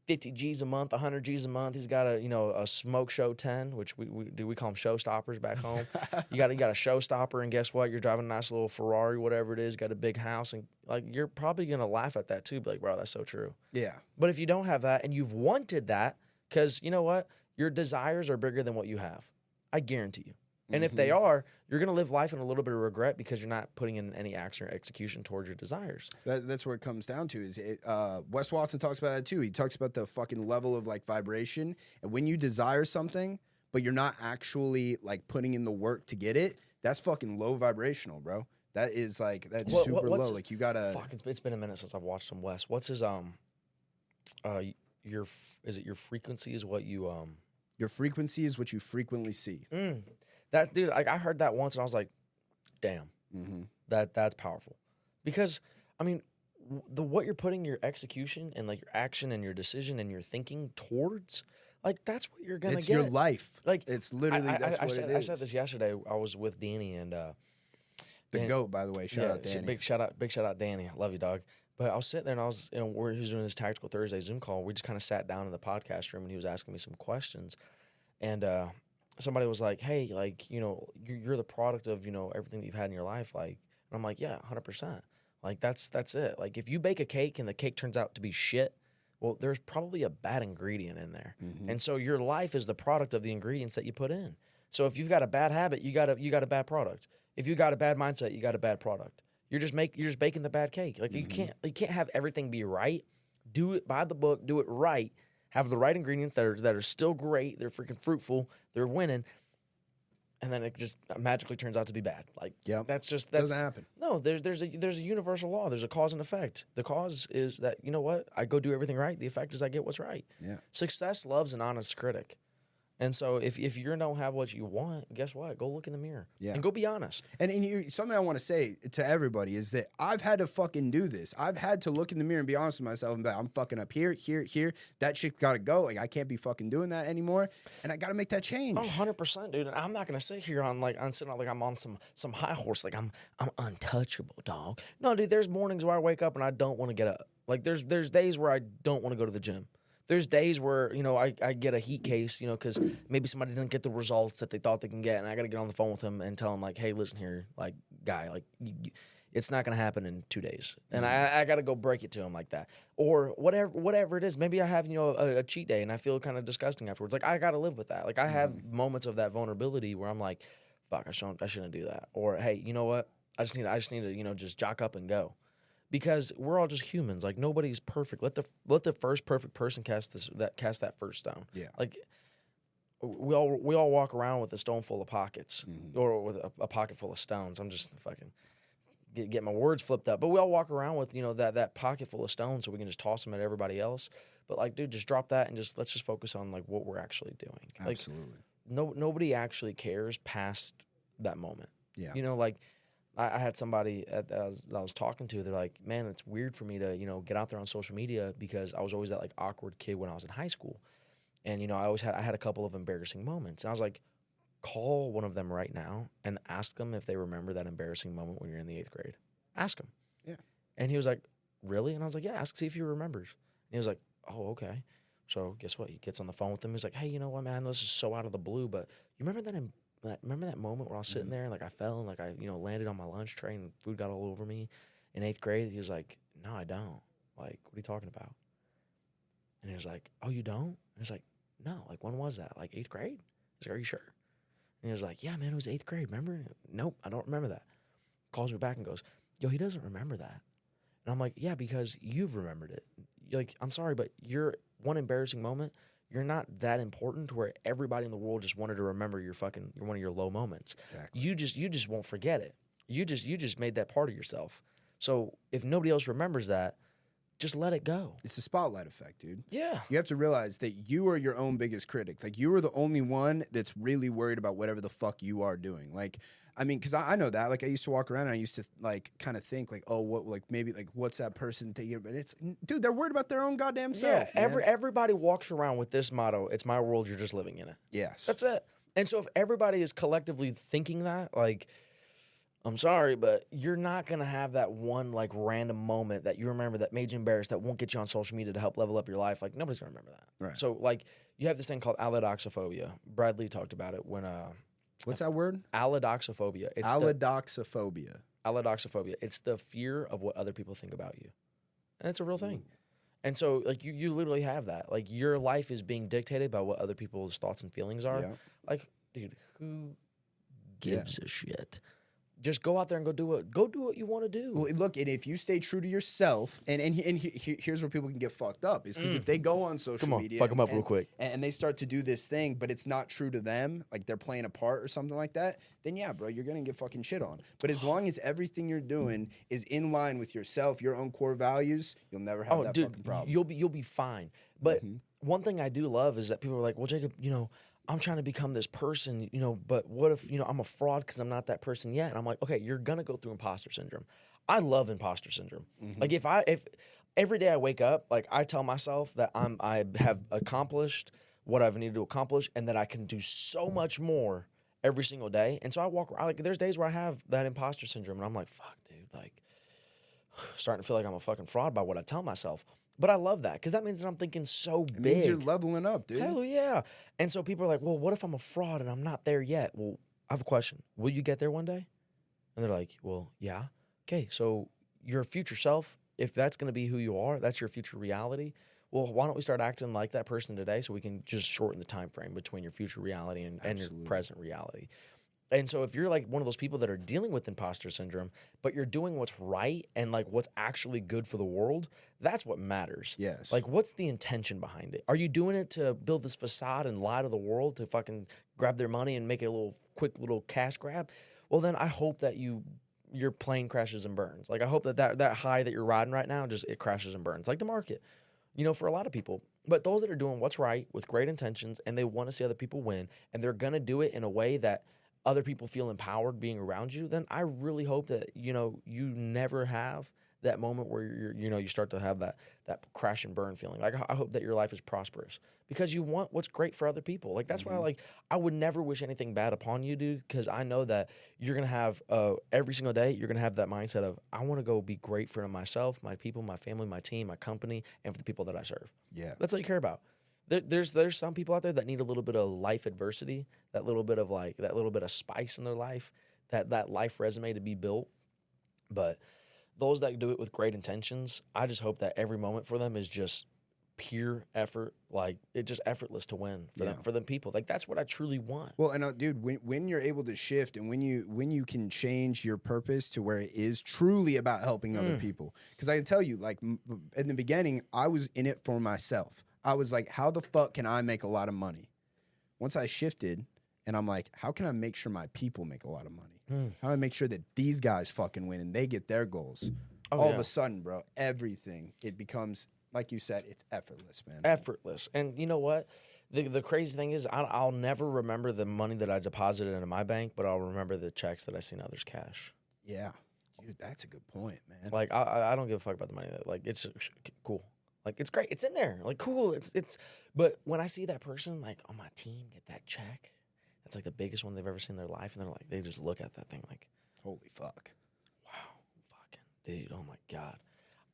50 G's a month, 100 G's a month, he's got a, you know, a smoke show 10, which we, we do we call them showstoppers back home. [LAUGHS] you got you got a showstopper and guess what? You're driving a nice little Ferrari, whatever it is, got a big house and like you're probably going to laugh at that too, be like, "Bro, that's so true." Yeah. But if you don't have that and you've wanted that, because you know what? Your desires are bigger than what you have. I guarantee you. And if they are, you're going to live life in a little bit of regret because you're not putting in any action or execution towards your desires. That, that's where it comes down to. Is it, uh, Wes Watson talks about that too. He talks about the fucking level of like vibration, and when you desire something, but you're not actually like putting in the work to get it, that's fucking low vibrational, bro. That is like that's What- super what- low. his- Like you gotta. Fuck, it's, it's been a minute since I've watched some West. What's his um, uh, your is it your frequency is what you um. Your frequency is what you frequently see. Mm, that dude, like I heard that once and I was like, damn, Mm-hmm. that that's powerful, because I mean, the what you're putting your execution and like your action and your decision and your thinking towards, like that's what you're gonna It's get. your life. Like, it's literally I, that's I, I what said, it is. I said this yesterday. I was with Danny and uh, the Dan- goat, by the way. Shout yeah, out Danny. Big shout out, big shout out, Danny. I love you, dog. But I was sitting there and I was, you know, where he was doing this tactical Thursday Zoom call. We just kind of sat down in the podcast room and he was asking me some questions, and uh, somebody was like, "Hey, like, you know, you're, you're the product of you know everything that you've had in your life." Like, and I'm like, "Yeah, hundred percent. Like that's that's it. Like if you bake a cake and the cake turns out to be shit." Well, there's probably a bad ingredient in there, Mhm. and so your life is the product of the ingredients that you put in. So if you've got a bad habit, you got a you got a bad product. If you got a bad mindset, you got a bad product. You're just make you're just baking the bad cake. Like you can't you can't have everything be right. Do it by the book. Do it right. Have the right ingredients that are that are still great. They're freaking fruitful. They're winning. and then it just magically turns out to be bad. Like yeah, that's just that's Doesn't happen. no, there's there's a there's a universal law. There's a cause and effect. The cause is that you know what I go do everything right. The effect is I get what's right. Yeah. Success loves an honest critic, and so if if you don't have what you want, guess what? Go look in the mirror. Yeah. and go be honest. And, and you, something I want to say to everybody is that I've had to fucking do this. I've had to look in the mirror and be honest with myself and be like, I'm fucking up here, here, here. That shit got to go. Like, I can't be fucking doing that anymore. And I got to make that change. Oh, 100 percent, dude. And I'm not gonna sit here on like I'm sitting on like I'm on some some high horse, like I'm I'm untouchable, dog. No, dude. There's mornings where I wake up and I don't want to get up. Like there's there's days where I don't want to go to the gym. There's days where you know I, I get a heat case, you know, because maybe somebody didn't get the results that they thought they can get, and I got to get on the phone with him and tell him like, hey, listen here, like guy, like you, you- it's not gonna happen in two days, and I, mm-hmm. I got to go break it to him like that, or whatever whatever it is. Maybe I have you know a, a cheat day and I feel kind of disgusting afterwards. Like I got to live with that. Like I have mm-hmm. moments of that vulnerability where I'm like, fuck, I shouldn't I shouldn't do that, or hey, you know what, I just need I just need to you know just jock up and go because we're all just humans. Like nobody's perfect. Let the let the first perfect person cast this that cast that first stone. Yeah. Like we all we all walk around with a stone full of pockets Mm-hmm. or with a, a pocket full of stones. I'm just fucking get, get my words flipped up. But we all walk around with you know that that pocket full of stones so we can just toss them at everybody else. But like, dude, just drop that and just let's just focus on like what we're actually doing. Like, Absolutely. no nobody actually cares past that moment. Yeah. You know, like I, I had somebody at, that I, was, I was talking to. They're like, "Man, it's weird for me to you know get out there on social media because I was always that like awkward kid when I was in high school, and you know I always had I had a couple of embarrassing moments. And I was like, call one of them right now and ask them if they remember that embarrassing moment when you're in the eighth grade. Ask them. Yeah. And he was like, really? And I was like, yeah. Ask see if he remembers. And he was like, oh okay. So guess what? He gets on the phone with them. He's like, hey, you know what, man? This is so out of the blue, but you remember that? Remember that moment where I was sitting mm-hmm. there and like I fell and like I you know landed on my lunch tray and food got all over me in eighth grade. He was like, no, I don't. Like, what are you talking about? And he was like, oh, you don't? And I was like, no. Like, when was that? Like eighth grade? Was like, are you sure? And he was like, yeah, man, it was eighth grade. Remember? Nope, I don't remember that. Calls me back and goes, yo, he doesn't remember that. And I'm like, yeah, because you've remembered it. You're like, I'm sorry, but your one embarrassing moment, you're not that important to where everybody in the world just wanted to remember your fucking your one of your low moments. Exactly. You just you just won't forget it. You just you just made that part of yourself. So if nobody else remembers that, just let it go. It's the spotlight effect, dude. Yeah. You have to realize that you are your own biggest critic. Like you are the only one that's really worried about whatever the fuck you are doing. Like, I mean, because I, I know that. Like, I used to walk around and I used to like kind of think like, oh, what, like maybe like what's that person thinking? But it's, dude, they're worried about their own goddamn self. yeah. Every man. everybody walks around with this motto: "It's my world. You're just living in it." yes, That's it. And so if everybody is collectively thinking that, like, I'm sorry, but you're not gonna have that one like random moment that you remember that made you embarrassed that won't get you on social media to help level up your life. Like nobody's gonna remember that. Right. So like you have this thing called allodoxaphobia. Bradley talked about it when uh What's that word? allodoxaphobia. It's the, Allodoxaphobia. allodoxaphobia. It's the fear of what other people think about you. And it's a real thing. And so like you you literally have that. Like your life is being dictated by what other people's thoughts and feelings are. Yeah. Like, dude, who Yeah. gives a shit? Just go out there and go do what go do what you want to do. Well, look, and if you stay true to yourself, and and, and he, he- here's where people can get fucked up is because if they go on social Mm. Come on, media, fuck 'em up and, real quick. and, and they start to do this thing, but it's not true to them, like they're playing a part or something like that, then yeah, bro, you're gonna get fucking shit on. But as long as everything you're doing is in line with yourself, your own core values, you'll never have oh, that dude, fucking problem. Mm-hmm. you'll be you'll be fine. But one thing I do love is that people are like, "Well, Jacob, you know, I'm trying to become this person, you know, but what if you know I'm a fraud because I'm not that person yet?" And I'm like, "Okay, you're gonna go through imposter syndrome. I love imposter syndrome. Mm-hmm. Like if I if every day I wake up, like I tell myself that I'm I have accomplished what I've needed to accomplish, and that I can do so much more." Every single day, and so I walk around. Like, there's days where I have that imposter syndrome, and I'm like, "Fuck, dude!" Like, [SIGHS] starting to feel like I'm a fucking fraud by what I tell myself. But I love that because that means that I'm thinking so it big. means you're leveling up, dude. Hell yeah. And so people are like, well, what if I'm a fraud and I'm not there yet? Well, I have a question. Will you get there one day? And they're like, well, yeah. Okay, so your future self, if that's going to be who you are, that's your future reality. Well, why don't we start acting like that person today so we can just shorten the time frame between your future reality and, and your present reality? And so if you're like one of those people that are dealing with imposter syndrome, but you're doing what's right and like what's actually good for the world, that's what matters. Yes. Like what's the intention behind it? Are you doing it to build this facade and lie to the world to fucking grab their money and make it a little quick little cash grab? Well then I hope that you your plane crashes and burns. Like I hope that that, that high that you're riding right now just it crashes and burns. Like the market. You know, for a lot of people. But those that are doing what's right with great intentions and they want to see other people win and they're gonna do it in a way that other people feel empowered being around you, then I really hope that you know you never have that moment where you're you know you start to have that that crash and burn feeling. Like I hope that your life is prosperous because you want what's great for other people. Like that's why like I would never wish anything bad upon you, dude, because I know that you're gonna have uh, every single day you're gonna have that mindset of I want to go be great for myself, my people, my family, my team, my company, and for the people that I serve. Yeah. That's all you care about. There, there's there's some people out there that need a little bit of life adversity, that little bit of like that little bit of spice in their life, that that life resume to be built. But those that do it with great intentions, I just hope that every moment for them is just pure effort, like it's just effortless to win for them for them people. Like that's what I truly want. Well, and uh, dude, when when you're able to shift and when you when you can change your purpose to where it is truly about helping other people, because I can tell you, like m- in the beginning, I was in it for myself. I was like, how the fuck can I make a lot of money? Once I shifted, and I'm like, how can I make sure my people make a lot of money? Hmm. How do I make sure that these guys fucking win and they get their goals? Oh, All of a sudden, bro, everything it becomes like you said, it's effortless, man. effortless. And you know what? The the crazy thing is, I, I'll never remember the money that I deposited into my bank, but I'll remember the checks that I seen others cash. yeah, dude, that's a good point, man. Like I- I, I don't give a fuck about the money. Like it's cool. Like it's great. It's in there. Like cool. It's it's. But when I see that person like on my team get that check, that's like the biggest one they've ever seen in their life, and they're like they just look at that thing like, Holy fuck. wow, fucking dude, oh my god.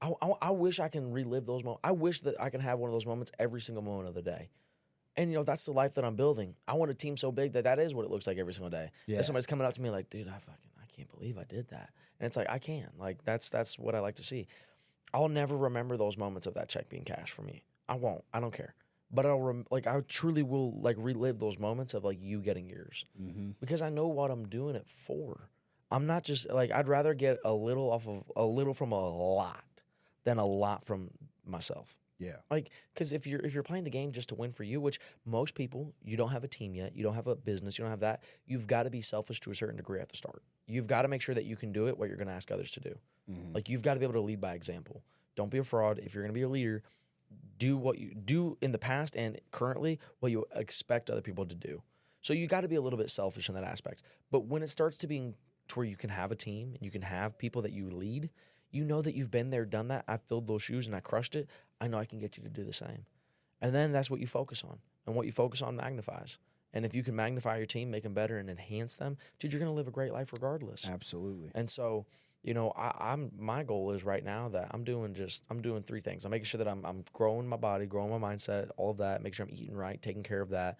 I, I, I wish I can relive those moments. I wish that I can have one of those moments every single moment of the day. And you know that's the life that I'm building. I want a team so big that that is what it looks like every single day. Yeah. That somebody's coming up to me like, dude, I fucking I can't believe I did that. And it's like I can. Like that's that's what I like to see. I'll never remember those moments of that check being cash for me. I won't. I don't care. But I'll rem- like I truly will like relive those moments of like you getting yours Mm-hmm. because I know what I'm doing it for. I'm not just like I'd rather get a little off of a little from a lot than a lot from myself. Yeah. Like, because if you're if you're playing the game just to win for you, which most people, you don't have a team yet, you don't have a business, you don't have that. You've got to be selfish to a certain degree at the start. You've got to make sure that you can do it what you're going to ask others to do. Mhm. Like you've got to be able to lead by example. Don't be a fraud. If you're going to be a leader, do what you do in the past and currently what you expect other people to do. So you got to be a little bit selfish in that aspect. But when it starts to being to where you can have a team and you can have people that you lead, you know that you've been there, done that. I filled those shoes and I crushed it. I know I can get you to do the same. And then that's what you focus on. And what you focus on magnifies. And if you can magnify your team, make them better, and enhance them, dude, you're going to live a great life regardless. Absolutely. And so, you know, I, I'm my goal is right now that I'm doing just I'm doing three things. I'm making sure that I'm I'm growing my body, growing my mindset, all of that. Make sure I'm eating right, taking care of that,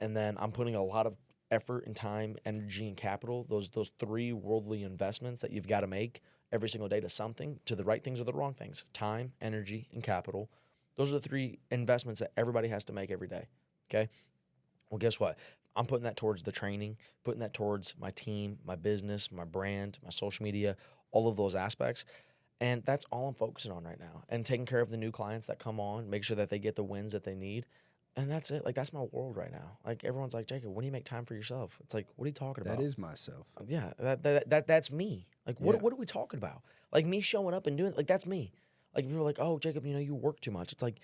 and then I'm putting a lot of effort and time, energy, and capital. Those those three worldly investments that you've got to make every single day to something, to the right things or the wrong things. Time, energy, and capital. Those are the three investments that everybody has to make every day. Okay. Well, guess what? I'm putting that towards the training, putting that towards my team, my business, my brand, my social media, all of those aspects. And that's all I'm focusing on right now. And taking care of the new clients that come on, make sure that they get the wins that they need. And that's it. Like that's my world right now. Like everyone's like, Jacob, when do you make time for yourself? It's like, what are you talking about? That is myself. Uh, yeah, that, that that that's me. Like, what Yeah. what are we talking about? Like me showing up and doing like that's me. Like people are like, oh, Jacob, you know, you work too much. It's like,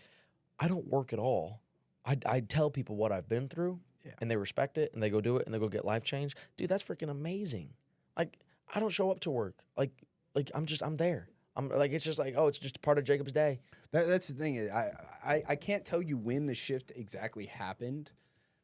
I don't work at all. I I tell people what I've been through, Yeah. and they respect it, and they go do it, and they go get life change. Dude, that's freaking amazing. Like I don't show up to work. Like like I'm just I'm there. I'm like it's just like oh, it's just part of Jacob's day. That, that's the thing. I, I I can't tell you when the shift exactly happened,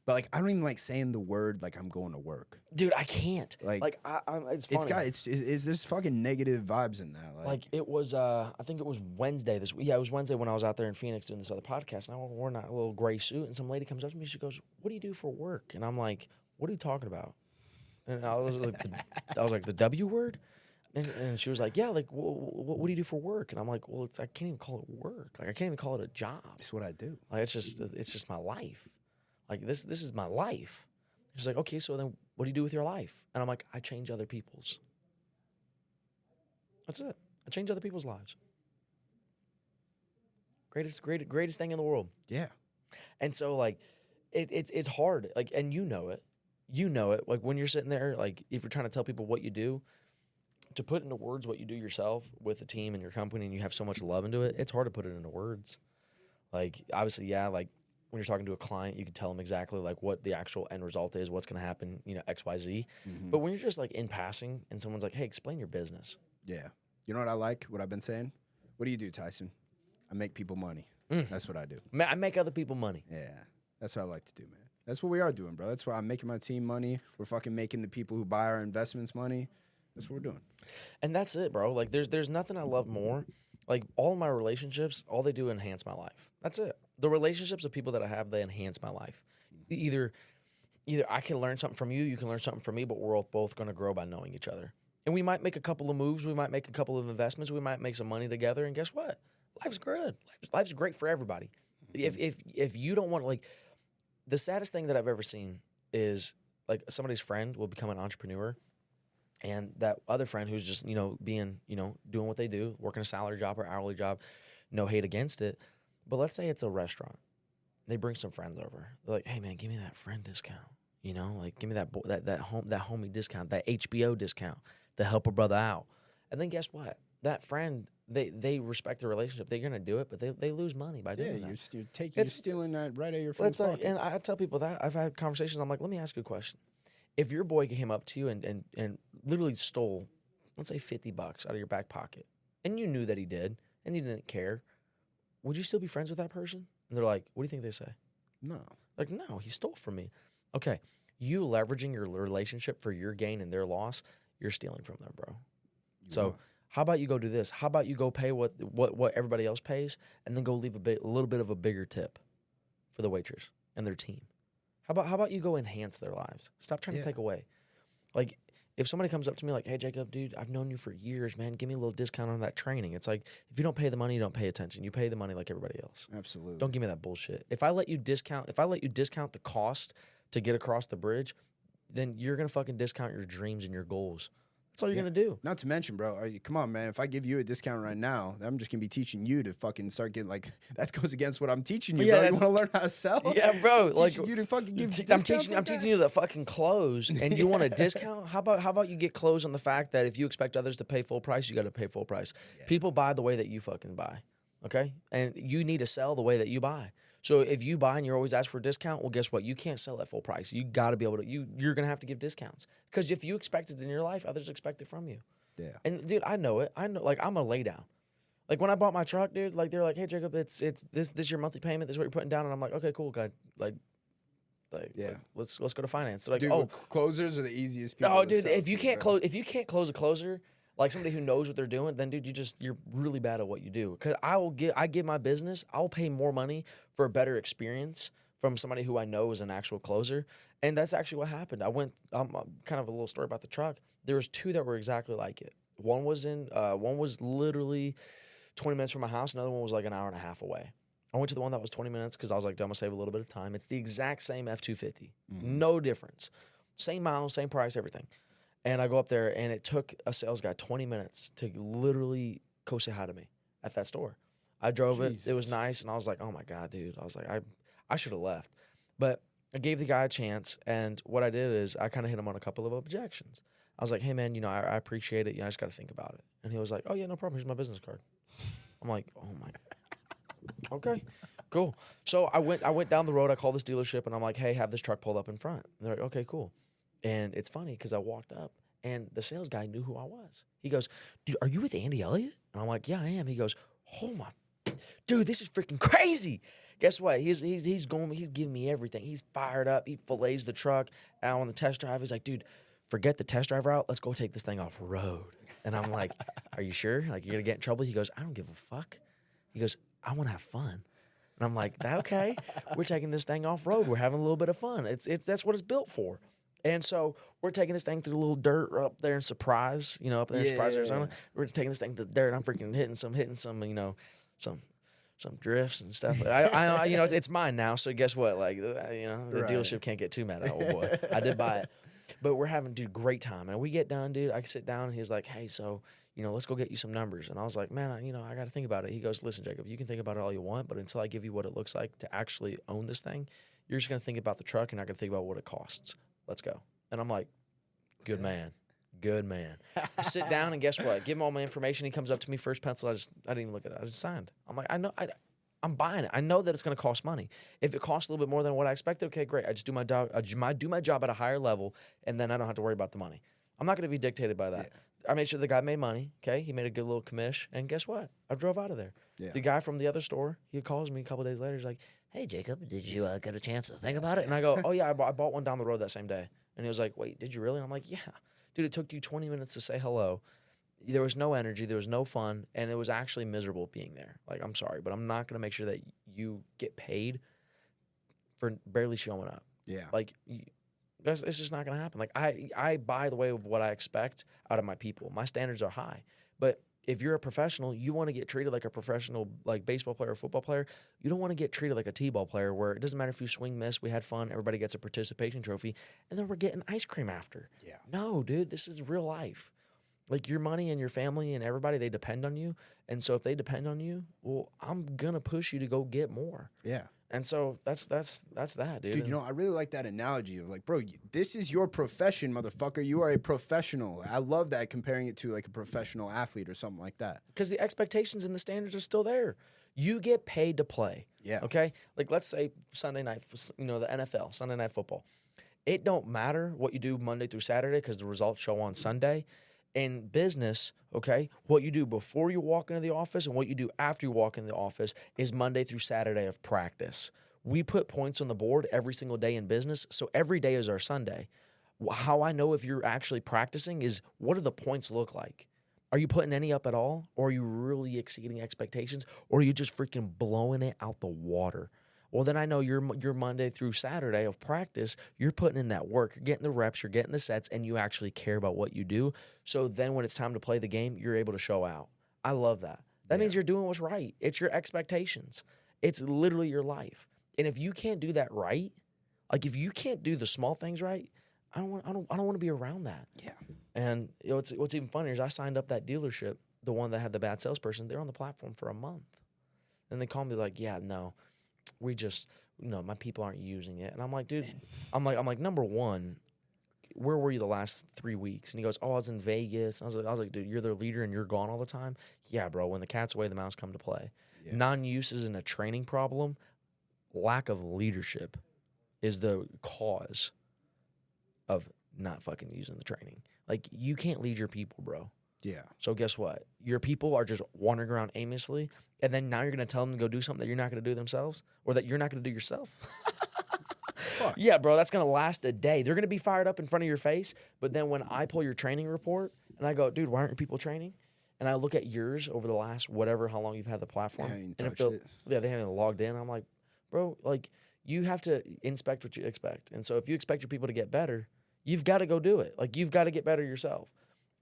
but like I don't even like saying the word like I'm going to work. Dude, I can't. Like, Like I, I'm, it's funny. It's got it's is, is there's fucking negative vibes in that. Like, like it was uh i think it was wednesday this yeah it was wednesday when i was out there in phoenix doing this other podcast and i wore a little gray suit and some lady comes up to me she goes what do you do for work and i'm like what are you talking about and i was like the, i was like the w word and, and she was like yeah like wh- what do you do for work and i'm like well it's, i can't even call it work like i can't even call it a job it's what I do. like it's just it's just my life. Like this this is my life. He's like, okay, so then what do you do with your life? And I'm like, I change other people's. That's it. I change other people's lives. Greatest, greatest, greatest thing in the world. Yeah. And so like it, it's it's hard. Like and you know it. You know it. Like when you're sitting there, like if you're trying to tell people what you do, to put into words what you do yourself with a team and your company and you have so much love into it, it's hard to put it into words. Like obviously, yeah, like when you're talking to a client, you can tell them exactly like what the actual end result is, what's gonna happen, you know, X, Y, Z. Mm-hmm. But when you're just like in passing and someone's like, Hey, explain your business. Yeah. You know what I like? What I've been saying? What do you do, Tyson? I make people money. Mm. That's what I do. Ma- I make other people money. Yeah. That's what I like to do, man. That's what we are doing, bro. That's why I'm making my team money. We're fucking making the people who buy our investments money. That's what we're doing. And that's it, bro. Like there's there's nothing I love more. Like all my relationships, all they do enhance my life. That's it. The relationships of people that I have, they enhance my life. Either either I can learn something from you, you can learn something from me, but we're both going to grow by knowing each other. And we might make a couple of moves, we might make a couple of investments, we might make some money together, and guess what? Life's good. Life's, life's great for everybody. Mm-hmm. If if if you don't want like the saddest thing that I've ever seen is like somebody's friend will become an entrepreneur and that other friend who's just you know being you know doing what they do working a salary job or hourly job no hate against it but let's say it's a restaurant. They bring some friends over. They're like hey man give me that friend discount you know? Like give me that bo- that that home that homie discount that hbo discount to help a brother out. And then guess what? That friend they they respect the relationship. They're gonna do it but they, they lose money by Yeah, doing you're, that. s- you're taking, you're It's- stealing that right out of your friend's like, pocket. and I tell people that. I've had conversations. I'm like, let me ask you a question. If your boy came up to you and and, and literally stole, let's say, fifty bucks out of your back pocket, and you knew that he did, and you didn't care, would you still be friends with that person? And they're like, what do you think they say? no. Like, no, he stole from me. Okay, you leveraging your relationship for your gain and their loss, you're stealing from them, bro. so. are. How about you go do this? How about you go pay what what what everybody else pays, and then go leave a bit a little bit of a bigger tip for the waitress and their team. How about how about you go enhance their lives? Stop trying Yeah. to take away. Like if somebody comes up to me like, "Hey Jacob, dude, I've known you for years, man. Give me a little discount on that training." It's like if you don't pay the money, you don't pay attention. You pay the money like everybody else. Absolutely. Don't give me that bullshit. If I let you discount, if I let you discount the cost to get across the bridge, then you're gonna fucking discount your dreams and your goals. That's all you're Yeah. gonna do. Not to mention, bro. Are you, come on, man. If I give you a discount right now, I'm just gonna be teaching you to fucking start getting like [LAUGHS] that goes against what I'm teaching you, Yeah, bro. You want to learn how to sell? [LAUGHS] Yeah, bro. I'm like teaching you to fucking give. I'm discounts teaching. like I'm that? teaching you to fucking close, and you want a [LAUGHS] discount? How about how about you get closed on the fact that if you expect others to pay full price, you got to pay full price. People buy the way that you fucking buy, okay? And you need to sell the way that you buy. So if you buy and you're always asked for a discount, well, guess what? You can't sell at full price. You got to be able to. You you're gonna have to give discounts because if you expect it in your life, others expect it from you. Yeah. And dude, I know it. I know. Like I'm a lay down. Like when I bought my truck, dude. Like they're like, "Hey, Jacob, it's it's this this your monthly payment. This is what you're putting down." And I'm like, "Okay, cool, guy. Like, like, Yeah. like, let's let's go to finance." They're like, Dude, "Oh, closers are the easiest oh, people. oh, to dude, if you can't close if you can't close a closer, like somebody who knows what they're doing, then dude, you just you're really bad at what you do. Cause I will give I give my business, I'll pay more money for a better experience from somebody who I know is an actual closer. And that's actually what happened. I went um, kind of a little story about the truck. There was two that were exactly like it. One was in uh, one was literally 20 minutes from my house. Another one was like an hour and a half away. I went to the one that was 20 minutes because I was like, I'm gonna save a little bit of time. It's the exact same F 250, no difference. Same miles, same price, everything. And I go up there, and it took a sales guy 20 minutes to literally go say hi to me at that store. I drove it. It was nice, and I was like, "Oh my god, dude!" I was like, "I, I should have left," but I gave the guy a chance. And what I did is I kind of hit him on a couple of objections. I was like, "Hey, man, you know, I, I appreciate it. You know, I just got to think about it." And he was like, "Oh yeah, no problem. Here's my business card." I'm like, "Oh my." [LAUGHS] Okay, cool. So I went I went down the road. I called this dealership and I'm like, hey, have this truck pulled up in front. And they're like, okay, cool. And it's funny because I walked up and the sales guy knew who I was. He goes, dude, are you with Andy Elliott? And I'm like, yeah, I am. He goes, oh my, dude, this is freaking crazy. Guess what? He's he's he's going. He's giving me everything. He's fired up. He fillets the truck out on the test drive. He's like, dude, forget the test drive route. Let's go take this thing off road. And I'm like, are you sure? Like you're gonna get in trouble? He goes, I don't give a fuck. He goes, I want to have fun. And I'm like, okay, we're taking this thing off road. We're having a little bit of fun. It's it's that's what it's built for. And so we're taking this thing through a little dirt up there in Surprise, you know, up there in Surprise, Yeah. Arizona. We're taking this thing to the dirt. I'm freaking hitting some, hitting some, you know, some some drifts and stuff. I, I, I you know, it's, it's mine now. So guess what? Like, uh, you know, the Right. dealership can't get too mad at old boy. I did buy it, [LAUGHS] but we're having dude great time. And we get done, dude. I sit down. and He's like, hey, so you know, let's go get you some numbers. And I was like, man, I, you know, I got to think about it. He goes, listen, Jacob, you can think about it all you want, but until I give you what it looks like to actually own this thing, you're just gonna think about the truck and not gonna think about what it costs. Let's go. And I'm like, good man. Good man. I sit [LAUGHS] down and guess what? Give him all my information. He comes up to me first pencil. I just I didn't even look at it. I just signed. I'm like, I know I I'm buying it. I know that it's going to cost money. If it costs a little bit more than what I expected, okay, great. I just do my job. I do my job at a higher level, and then I don't have to worry about the money. I'm not going to be dictated by that. I made sure the guy made money. Okay, he made a good little commish, and guess what? I drove out of there. Yeah. The guy from the other store, he calls me a couple days later. He's like, Hey, Jacob, did you uh, get a chance to think about it? and I go, [LAUGHS] oh yeah, I bought, I bought one down the road that same day. And he was like, wait, did you really? I'm like, yeah, dude. It took you 20 minutes to say hello. There was no energy. There was no fun, and it was actually miserable being there. Like, I'm sorry, but I'm not gonna make sure that you get paid for barely showing up. Yeah. Like, that's, it's just not gonna happen. Like, I I buy the way of what I expect out of my people. My standards are high, but if you're a professional, you want to get treated like a professional, like baseball player or football player. You don't want to get treated like a t-ball player, where it doesn't matter if you swing, miss. We had fun. Everybody gets a participation trophy, and then we're getting ice cream after. Yeah. No, dude, this is real life. Like your money and your family and everybody, they depend on you. And so if they depend on you, well, I'm gonna push you to go get more. Yeah. And so that's that's that's that, dude. Dude, you know, I really like that analogy of like, bro, this is your profession, motherfucker. You are a professional. I love that comparing it to like a professional athlete or something like that. because the expectations and the standards are still there. You get paid to play. Yeah. Okay. Like let's say Sunday night, you know, the NFL, Sunday night football. It don't matter what you do Monday through Saturday because the results show on Sunday. In business, okay, what you do before you walk into the office and what you do after you walk in the office is Monday through Saturday of practice. We put points on the board every single day in business, so every day is our Sunday. How I know if you're actually practicing is what do the points look like? Are you putting any up at all? Or are you really exceeding expectations? Or are you just freaking blowing it out the water? Well, then I know your your Monday through Saturday of practice, you're putting in that work, you're getting the reps, you're getting the sets, and you actually care about what you do. So then when it's time to play the game, you're able to show out. I love that. That means you're doing what's right. It's your expectations. It's literally your life. And if you can't do that right, like if you can't do the small things right, I don't want I don't I don't want to be around that. Yeah. And you know, what's what's even funnier is I signed up that dealership, the one that had the bad salesperson. They're on the platform for a month, and they call me like, "Yeah, no, we just, you know, my people aren't using it." And I'm like, "Dude, I'm like, I'm like, number one, where were you the last three weeks?" And he goes, "Oh, I was in Vegas." I was like, "I was like, dude, you're their leader and you're gone all the time." Yeah, bro. When the cat's away, the mouse come to play. Yeah. Non-use isn't a training problem. Lack of leadership is the cause of not fucking using the training. Like you can't lead your people, bro. Yeah. So guess what? Your people are just wandering around aimlessly, and then now you're gonna tell them to go do something that you're not gonna do themselves, or that you're not gonna do yourself. [LAUGHS] Yeah, bro, that's gonna last a day. They're gonna be fired up in front of your face, but then when I pull your training report and I go, dude, why aren't your people training? And I look at yours over the last whatever how long you've had the platform, Yeah, and if it. yeah, they haven't logged in. I'm like, bro, like you have to inspect what you expect, and so if you expect your people to get better, you've got to go do it. Like you've got to get better yourself.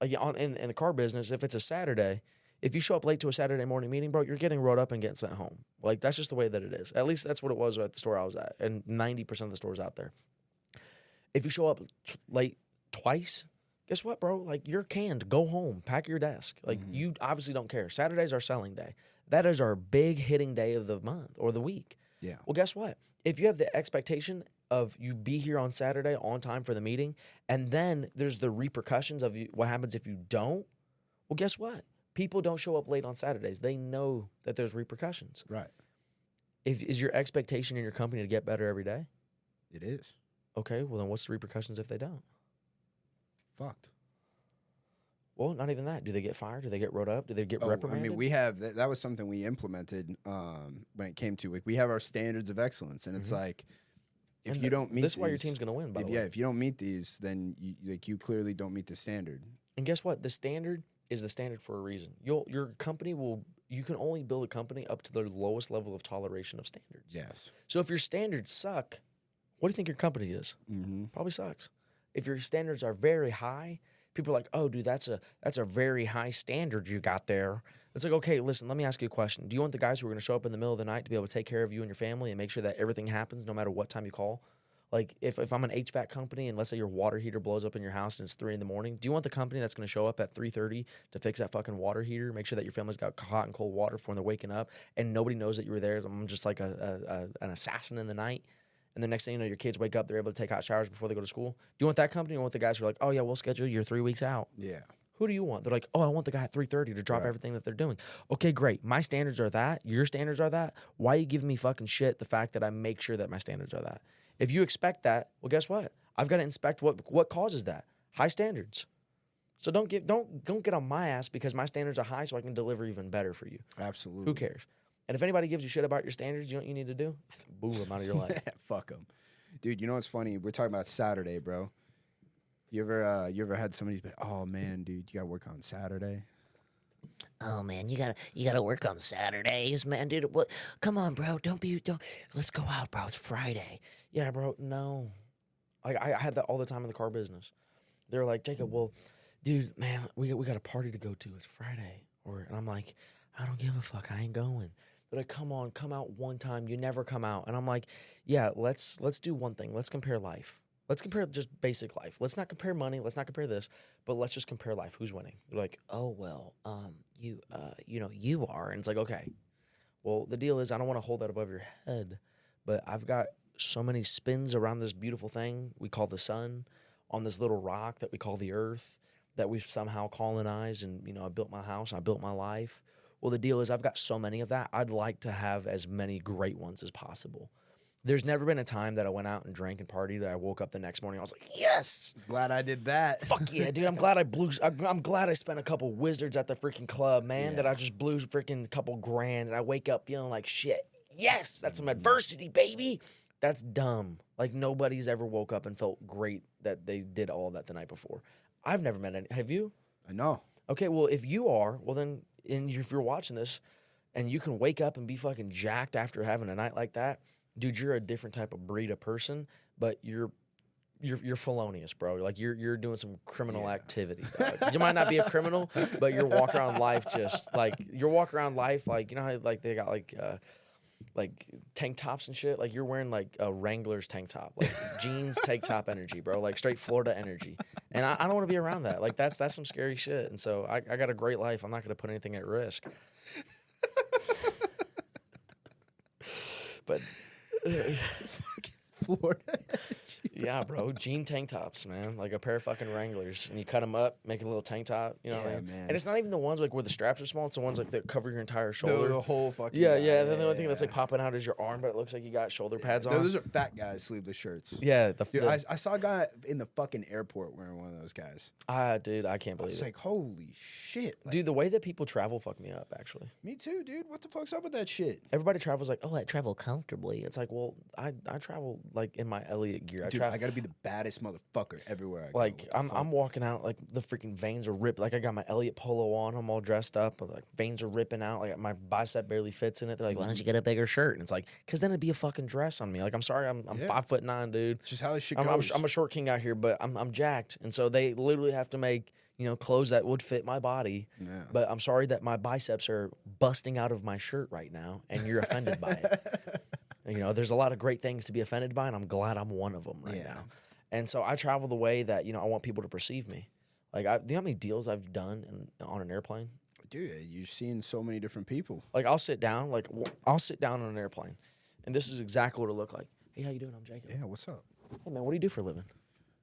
Uh, like on in, in the car business, if it's a Saturday, if you show up late to a Saturday morning meeting, bro, you're getting rode up and getting sent home. Like that's just the way that it is. At least that's what it was at the store I was at, and ninety percent of the stores out there. If you show up t- late twice, guess what, bro? Like you're canned. Go home. Pack your desk. Like mm-hmm. you obviously don't care. Saturday's our selling day. That is our big hitting day of the month or the week. Yeah. Well, guess what? If you have the expectation of you be here on Saturday on time for the meeting, and then there's the repercussions of you, what happens if you don't, well, guess what? People don't show up late on Saturdays. They know that there's repercussions. Right. If is your expectation in your company to get better every day? It is. Okay, well then what's the repercussions if they don't? Fucked. Well, not even that. Do they get fired? Do they get wrote up? Do they get Oh, I mean, we have that, that was something we implemented um, when it came to like we have our standards of excellence, and it's like if. And you don't meet this is why your team's going to win. By if, the yeah, if you don't meet these, then you, like you clearly don't meet the standard. and guess what? The standard is the standard for a reason. You'll your company will. You can only build a company up to the lowest level of toleration of standards. Yes. So if your standards suck, what do you think your company is? Mm-hmm. Probably sucks. If your standards are very high, people are like, "Oh, dude, that's a that's a very high standard you got there." It's like, okay, listen, let me ask you a question. Do you want the guys who are going to show up in the middle of the night to be able to take care of you and your family and make sure that everything happens no matter what time you call? Like, if, if I'm an HVAC company and let's say your water heater blows up in your house and it's three in the morning, do you want the company that's going to show up at three thirty to fix that fucking water heater, make sure that your family's got hot and cold water for when they're waking up, and nobody knows that you were there? I'm just like a, a, a an assassin in the night. And the next thing you know, your kids wake up, they're able to take hot showers before they go to school. Do you want that company or want the guys who are like, oh yeah, we'll schedule you three weeks out? Yeah. Who do you want? They're like, oh, I want the guy at 3:30 to drop Right. everything that they're doing. Okay, great. My standards are that. Your standards are that. Why are you giving me fucking shit? The fact that I make sure that my standards are that. If you expect that, well, guess what? I've got to inspect what what causes that. High standards. So don't get don't don't get on my ass because my standards are high, so I can deliver even better for you. Absolutely. Who cares? And if anybody gives you shit about your standards, you know what you need to do? Boo them out of your [LAUGHS] life. Fuck them, dude. You know what's funny? We're talking about Saturday, bro. You ever, uh, you ever had somebody be, oh man, dude, you got to work on Saturday? Oh man, you gotta you gotta work on Saturdays, man, dude. What? Come on, bro. Don't be don't. Let's go out, bro. It's Friday. Yeah, bro. No, like I, I had that all the time in the car business. They were like, Jacob, well, dude, man, we got, we got a party to go to. It's Friday, or and I'm like, I don't give a fuck. I ain't going. They're like, come on, come out one time. You never come out, and I'm like, yeah, let's let's do one thing. Let's compare life. Let's compare just basic life. Let's not compare money. Let's not compare this, but let's just compare life. Who's winning? They're like, Oh well, um, you uh, you know, you are. and it's like, okay, well, the deal is I don't want to hold that above your head, but I've got so many spins around this beautiful thing we call the sun on this little rock that we call the earth that we've somehow colonized and you know I built my house, I built my life. Well, the deal is I've got so many of that. I'd like to have as many great ones as possible. There's never been a time that I went out and drank and partied that I woke up the next morning I was like, "Yes, Glad I did that. fuck yeah, dude! I'm [LAUGHS] glad I blew. I'm I'm glad I spent a couple wizards at the freaking club, man. That I just blew freaking couple grand, and I wake up feeling like shit. Yes, that's some adversity, baby. That's dumb. Like nobody's ever woke up and felt great that they did all that the night before. I've never met any. Have you? I know. Okay, well, if you are, well then, and if you're watching this, and you can wake up and be fucking jacked after having a night like that, dude, you're a different type of breed of person. But you're you're you're felonious, bro. Like you're you're doing some criminal activity. dog. you might not be a criminal, but you're walking around life just like you're walking around life like you know how like they got like uh like tank tops and shit. Like you're wearing like a Wrangler's tank top, like jeans tank top energy, bro. Like straight Florida energy. And I, I don't want to be around that. Like that's that's some scary shit. And so I, I got a great life. I'm not gonna put anything at risk. [LAUGHS] but [LAUGHS] Florida. [LAUGHS] yeah, bro, jean tank tops, man, like a pair of fucking Wranglers, and you cut them up, make a little tank top. You know what I mean? man. And it's not even the ones like where the straps are small. It's the ones like that cover your entire shoulder. the whole fucking. yeah, yeah. And then the only thing that's like popping out is your arm, but it looks like you got shoulder pads on. Those are fat guys sleeveless shirts. yeah, the, Dude, the I, I saw a guy in the fucking airport wearing one of those guys. ah, dude, I can't I believe was it. like, holy shit. Like, dude, the way that people travel fucked me up. Actually, me too, dude. What the fuck's up with that shit? everybody travels like, oh, Oh, I travel comfortably. it's like, well, I I travel like in my Elliott gear. I Dude, travel I gotta be the baddest motherfucker everywhere I like I'm fuck? I'm walking out like the freaking veins are ripped. Like I got my Elliott polo on. I'm all dressed up. But like veins are ripping out. Like my bicep barely fits in it. They're like, why don't you get a bigger shirt? And it's like, cause then it'd be a fucking dress on me. Like I'm sorry, I'm I'm Yeah. five foot nine, dude. It's just how this shit I'm, I'm, I'm a short king out here, but I'm I'm jacked, and so they literally have to make you know clothes that would fit my body. Yeah. But I'm sorry that my biceps are busting out of my shirt right now, and you're offended by it. [LAUGHS] You know, there's a lot of great things to be offended by, and I'm glad I'm one of them right Yeah. now. And so I travel the way that you know I want people to perceive me. Like, I, do you know how many deals I've done in, on an airplane? Dude, you're seeing so many different people. Like, I'll sit down, like I'll sit down on an airplane, and this is exactly what it look like. Hey, how you doing? I'm Jacob. Yeah, what's up? Hey, man, what do you do for a living?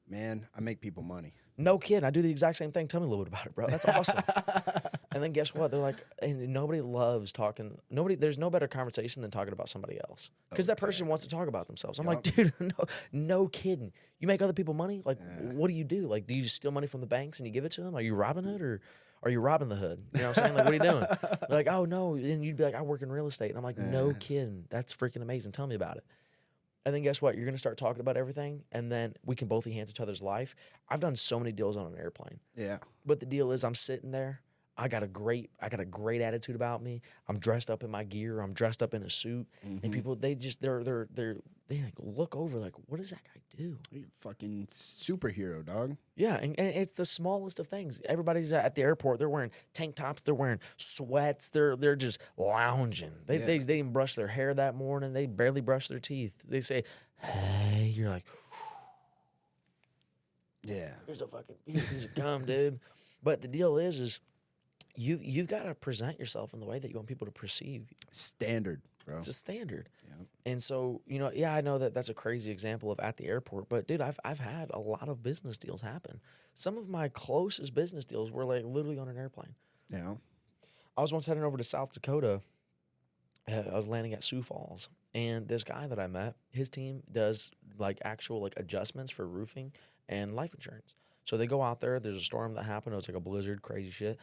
Man, I make people money. No kidding. I do the exact same thing. Tell me a little bit about it, bro. That's awesome. [LAUGHS] and then guess what? They're like, and nobody loves talking. Nobody. There's no better conversation than talking about somebody else oh, because that person wants to talk about themselves. I'm like, dude, [LAUGHS] no, no kidding. You make other people money. Like, what do you do? Like, do you steal money from the banks and you give it to them? Are you Robin Hood or? Are you robbing the hood? You know what I'm saying? Like, what are you doing? They're [LAUGHS] like, oh no. And you'd be like, I work in real estate. And I'm like, no kidding. That's freaking amazing. Tell me about it. And then guess what? You're gonna start talking about everything, and then we can both enhance each other's life. I've done so many deals on an airplane. Yeah. But the deal is, I'm sitting there. I got a great I got a great attitude about me. I'm dressed up in my gear. I'm dressed up in a suit, Mm-hmm. and people they just they're they're they're they like look over like what does that guy do? You fucking superhero, dog. Yeah, and, and it's the smallest of things. Everybody's at the airport. They're wearing tank tops. They're wearing sweats. They're they're just lounging. They they, they didn't brush their hair that morning. They barely brush their teeth. They say, "Hey," you're like, Yeah. "Here's a fucking here's a piece of gum, dude." But the deal is, is you you've got to present yourself in the way that you want people to perceive you. Standard, bro. It's a standard. Yeah. And so, you know, yeah, I know that that's a crazy example of at the airport, but dude, I've I've had a lot of business deals happen. Some of my closest business deals were like literally on an airplane. Yeah. I was once heading over to South Dakota. Uh, I was landing at Sioux Falls, and this guy that I met, his team does like actual like adjustments for roofing and life insurance. So they go out there. There's a storm that happened. It was like a blizzard, crazy shit.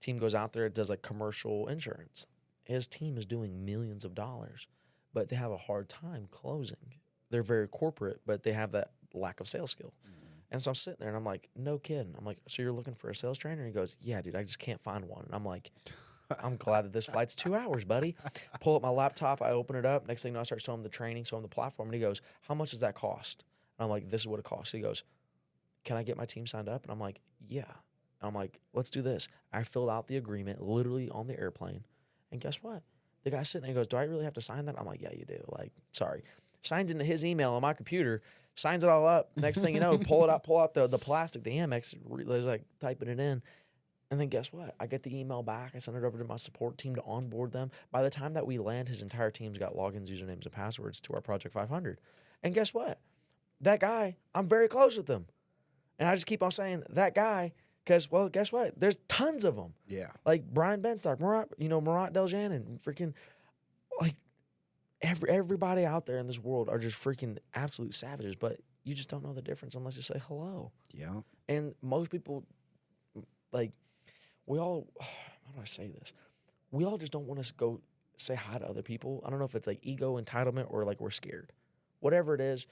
Team goes out there. It does like commercial insurance. His team is doing millions of dollars, but they have a hard time closing. They're very corporate, but they have that lack of sales skill. Mm-hmm. And so I'm sitting there and I'm like, no kidding. I'm like, so you're looking for a sales trainer? And he goes, yeah, dude, I just can't find one. And I'm like, I'm glad that this flight's two hours, buddy. Pull up my laptop, I open it up. Next thing you know, I start showing him the training, showing him the platform. And he goes, how much does that cost? And I'm like, this is what it costs. He goes, can I get my team signed up? And I'm like, yeah. I'm like, let's do this. I filled out the agreement literally on the airplane. And guess what? The guy sitting there goes, Do I really have to sign that? I'm like, Yeah, you do. Like, sorry. Signs into his email on my computer, signs it all up. Next thing you know, pull it out, pull out the, the plastic, the Amex, there's like typing it in. And then guess what? I get the email back. I send it over to my support team to onboard them. By the time that we land, his entire team's got logins, usernames, and passwords to our Project 500. And guess what? That guy, I'm very close with him. And I just keep on saying that guy because, well, guess what? There's tons of them Yeah. like Brian Benstock, Murat, you know, Marat Deljan, and freaking like every everybody out there in this world are just freaking absolute savages, but you just don't know the difference unless you say hello. Yeah. And most people like we all [SIGHS] how do I say this? We all just don't want to go say hi to other people. I don't know if it's like ego entitlement or like we're scared. Whatever it is,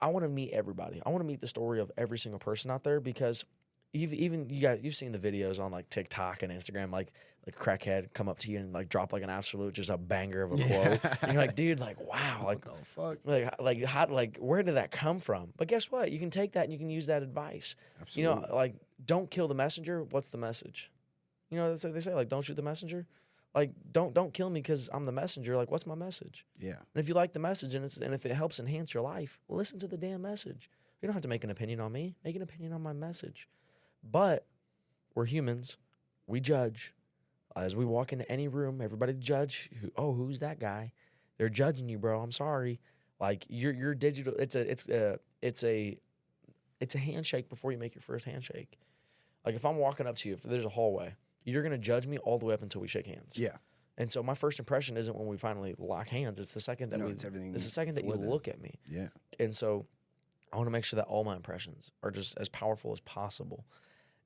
I want to meet everybody. I want to meet the story of every single person out there because you've even you got you've seen the videos on like TikTok and Instagram, like like crackhead come up to you and like drop like an absolute just a banger of a quote. And you're like, dude, like [LAUGHS] wow, like What the fuck? like like how like where did that come from? But guess what? You can take that and you can use that advice. Absolutely. You know, like don't kill the messenger. What's the message? You know, that's what they say. Like don't shoot the messenger. Like don't don't kill me because I'm the messenger. Like what's my message? Yeah. And if you like the message and it's and if it helps enhance your life, listen to the damn message. You don't have to make an opinion on me. Make an opinion on my message. But we're humans. We judge. As we walk into any room, everybody judge. Who, oh, who's that guy? They're judging you, bro. I'm sorry. Like you're you're digital. It's a it's a it's a it's a handshake before you make your first handshake. Like if I'm walking up to you, if there's a hallway, you're gonna judge me all the way up until we shake hands. Yeah. And so my first impression isn't when we finally lock hands. It's the second that No, we. it's everything It's the second that you then. look at me. Yeah. And so I want to make sure that all my impressions are just as powerful as possible.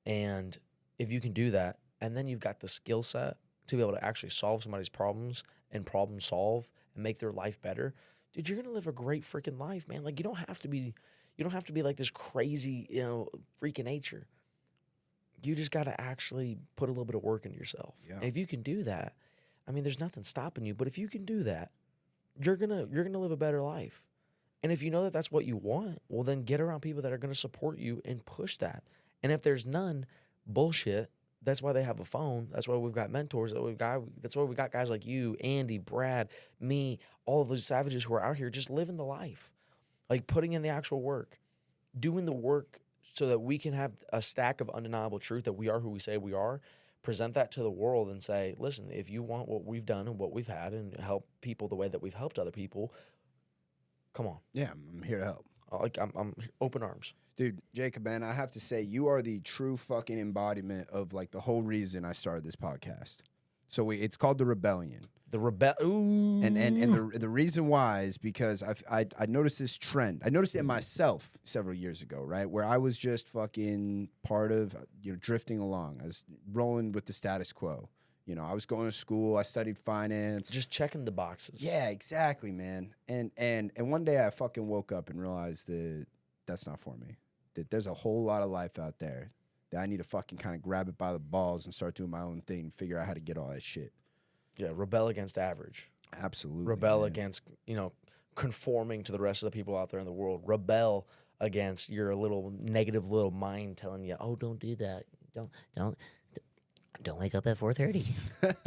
And if you can do that, and then you've got the skill set to be able to actually solve somebody's problems and problem solve and make their life better, dude, you're gonna live a great freaking life, man. Like you don't have to be, you don't have to be like this crazy, you know, freaking nature. You just got to actually put a little bit of work into yourself. Yeah. And if you can do that, I mean, there's nothing stopping you. But if you can do that, you're gonna you're gonna live a better life. And if you know that that's what you want, well, then get around people that are to support you and push that. And if there's none, bullshit. That's why they have a phone. That's why we've got mentors. That we've got. That's why we got guys like you, Andy, Brad, me, all of those savages who are out here just living the life, like putting in the actual work, doing the work so that we can have a stack of undeniable truth that we are who we say we are. Present that to the world and say, listen, if you want what we've done and what we've had and help people the way that we've helped other people, come on. Yeah. I'm here to help. Like I'm, I'm open arms. Dude, Jacob, man, I have to say, you are the true fucking embodiment of like the whole reason I started this podcast. So we, it's called the Rebellion, The rebel. And and and the the reason why is because I've, I I noticed this trend. I noticed it in myself several years ago, right, where I was just fucking part of you know drifting along. I was rolling with the status quo. You know, I was going to school. I studied finance. just checking the boxes. Yeah, exactly, man. And and and one day I fucking woke up and realized that that's not for me. That there's a whole lot of life out there that I need to fucking kind of grab it by the balls and start doing my own thing, and figure out how to get all that shit. Yeah, rebel against average. Absolutely. rebel man. against you know conforming to the rest of the people out there in the world rebel against your little negative little mind telling you oh Don't do that. Don't don't don't wake up at four thirty.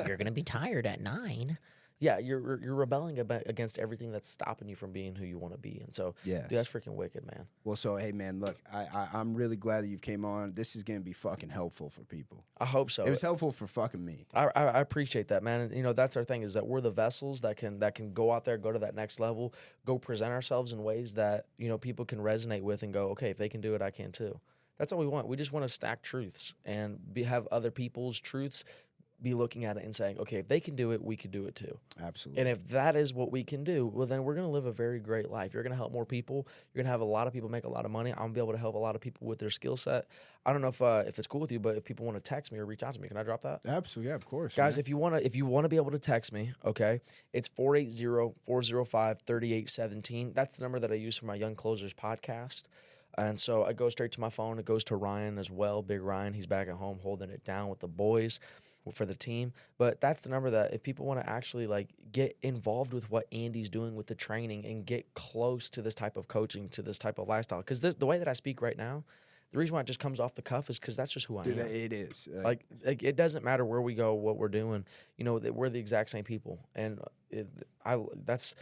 You're gonna be tired at nine. yeah you're you're rebelling aba- against everything that's stopping you from being who you want to be and so yeah dude, that's freaking wicked man Well, so hey, man, look, I, I I'm really glad that you came on. This is gonna be fucking helpful for people. i hope so It was helpful for fucking me. I, I I appreciate that, man. And, you know, that's our thing is that we're the vessels that can that can go out there, go to that next level, go present ourselves in ways that you know people can resonate with and go, okay, if they can do it, I can too. That's all we want. We just want to stack truths and be, have other people's truths be looking at it and saying, okay, if they can do it, we can do it too. Absolutely. And if that is what we can do, well, then we're going to live a very great life. You're going to help more people. You're going to have a lot of people make a lot of money. I'm going to be able to help a lot of people with their skill set. I don't know if uh, if it's cool with you, but if people want to text me or reach out to me, can I drop that? Absolutely, yeah, of course, Guys, man. if you want to if you want to be able to text me, okay? It's 480-405-3817. That's the number that I use for my Young Closers podcast. And so I go straight to my phone. It goes to Ryan as well, Big Ryan. He's back at home holding it down with the boys for the team. But that's the number that if people want to actually like get involved with what Andy's doing with the training and get close to this type of coaching, to this type of lifestyle, because the way that I speak right now, the reason why it just comes off the cuff is because that's just who I Dude, am it is like, like it doesn't matter where we go what we're doing you know that we're the exact same people and it, i that's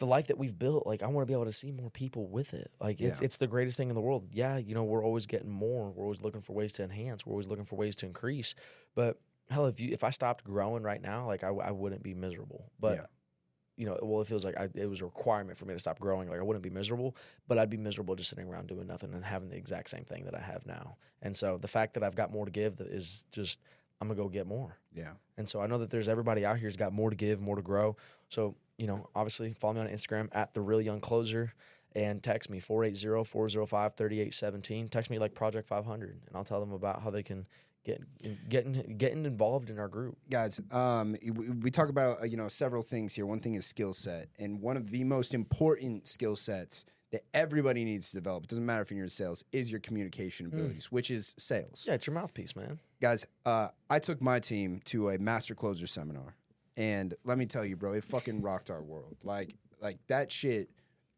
the life that we've built like i want to be able to see more people with it like it's Yeah. it's the greatest thing in the world yeah you know we're always getting more we're always looking for ways to enhance we're always looking for ways to increase but hell if you if i stopped growing right now like I, I wouldn't be miserable but Yeah. you know, well, it feels like I, it was a requirement for me to stop growing. Like I wouldn't be miserable, but I'd be miserable just sitting around doing nothing and having the exact same thing that I have now. And so the fact that I've got more to give is just I'm gonna go get more. yeah. And so I know that there's everybody out here who's got more to give, more to grow. So you know, obviously follow me on Instagram at the real young closer. And text me 480-405-3817. Text me like Project 500, and I'll tell them about how they can get getting getting involved in our group. guys um we, we talk about uh, you know several things here one thing is skill set and one of the most important skill sets that everybody needs to develop it doesn't matter if you're in sales is your communication abilities which is sales Yeah, it's your mouthpiece, man. guys uh i took my team to a master closer seminar and let me tell you bro it fucking rocked our world. Like like that shit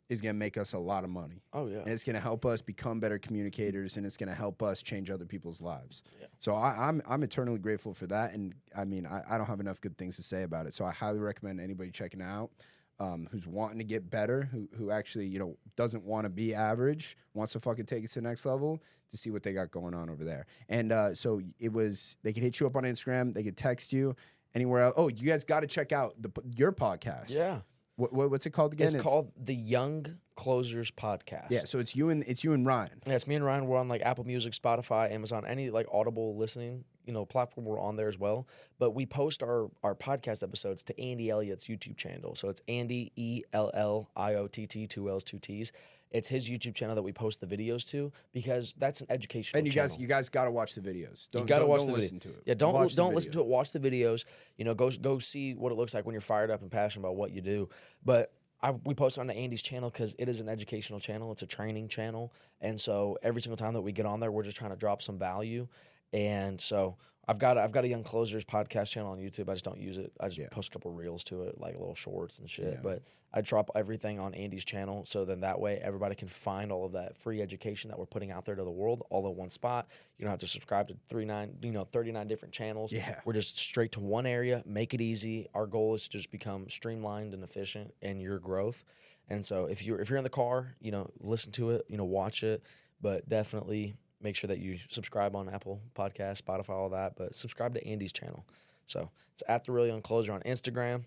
is gonna make us a lot of money. Oh yeah. and it's going to help us become better communicators and it's going to help us change other people's lives. Yeah. so I, I'm, I'm eternally grateful for that. And i mean I, I don't have enough good things to say about it. So i highly recommend anybody checking out um, who's wanting to get better who, who actually you know doesn't want to be average wants to fucking take it to the next level to see what they got going on over there. And uh, so it was they could hit you up on instagram they could text you anywhere else oh you guys got to check out the, your podcast Yeah. what, what, what's it called again It's, called the Young Closers Podcast. yeah so it's you and it's you and ryan Yeah, it's me and Ryan. We're on like Apple Music, Spotify, Amazon, any like Audible listening, you know, platform. We're on there as well. But we post our our podcast episodes to Andy Elliott's YouTube channel. So it's Andy E L L I O T T two L's two T's. It's his YouTube channel that we post the videos to because that's an educational. And you guys, you guys got to watch the videos. Don't, You gotta don't, watch don't the video. listen to it. Yeah, don't Watch don't listen to it. Watch the videos. You know, go go see what it looks like when you're fired up and passionate about what you do. But I, we post on the Andy's channel because it is an educational channel. It's a training channel, and so every single time that we get on there, we're just trying to drop some value. And so I've got I've got a Young Closers podcast channel on YouTube. I just don't use it. I just Yeah. post a couple reels to it, like little shorts and shit. Yeah. But I drop everything on Andy's channel, so then that way everybody can find all of that free education that we're putting out there to the world all in one spot. You don't have to subscribe to three nine, you know, thirty nine different channels. Yeah. we're just straight to one area. Make it easy. Our goal is to just become streamlined and efficient in your growth. And so if you're if you're in the car, you know, listen to it, you know, watch it, but definitely make sure that you subscribe on Apple Podcast, Spotify, all that. But subscribe to Andy's channel. So it's at the Real Young Closer on Instagram,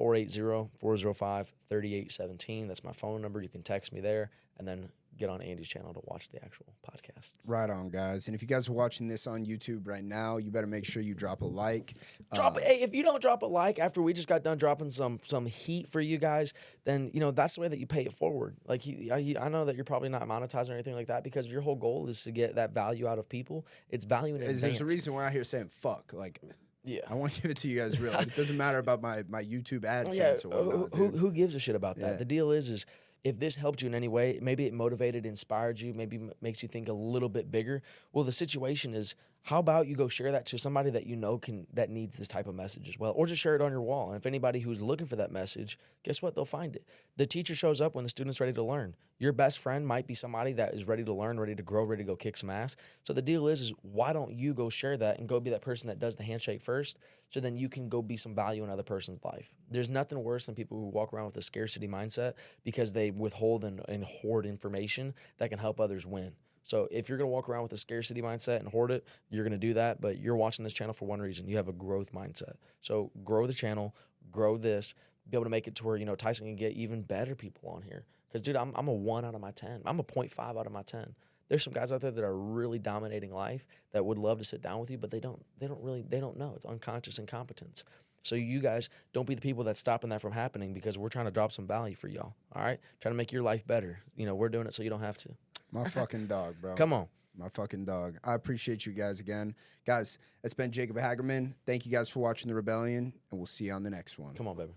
480-405-3817. That's my phone number. You can text me there and then get on Andy's channel to watch the actual podcast. Right on, guys. And if you guys are watching this on YouTube right now, you better make sure you drop a like. Drop Uh, hey, if you don't drop a like after we just got done dropping some some heat for you guys, then you know that's the way that you pay it forward. Like he, I, I know that you're probably not monetizing or anything like that because your whole goal is to get that value out of people. It's value in advance. there's a reason we're out here saying fuck. Like, Yeah. I want to give it to you guys real. It doesn't [LAUGHS] matter about my, my YouTube AdSense yeah, or who, whatnot. who, dude. who gives a shit about that? Yeah. The deal is, is if this helped you in any way, maybe it motivated, inspired you, maybe makes you think a little bit bigger. Well, the situation is, how about you go share that to somebody that you know can that needs this type of message as well, or just share it on your wall. And if anybody who's looking for that message, guess what? They'll find it. The teacher shows up when the student's ready to learn. Your best friend might be somebody that is ready to learn, ready to grow, ready to go kick some ass. So the deal is, is why don't you go share that and go be that person that does the handshake first, so then you can go be some value in other person's life. There's nothing worse than people who walk around with a scarcity mindset because they withhold and, and hoard information that can help others win. So if you're gonna walk around with a scarcity mindset and hoard it, you're gonna do that. But you're watching this channel for one reason: you have a growth mindset. So grow the channel, grow this, be able to make it to where you know Tyson can get even better people on here. Because dude, I'm I'm a one out of my ten. I'm a 0.5 out of my ten. There's some guys out there that are really dominating life that would love to sit down with you, but they don't. They don't really. They don't know. It's unconscious incompetence. So you guys don't be the people that's stopping that from happening because we're trying to drop some value for y'all. All right, trying to make your life better. You know, we're doing it so you don't have to. My [LAUGHS] fucking dog, bro. Come on. My fucking dog. I appreciate you guys again. Guys, it's been Jacob Hagerman. Thank you guys for watching The Rebellion, and we'll see you on the next one. Come on, baby.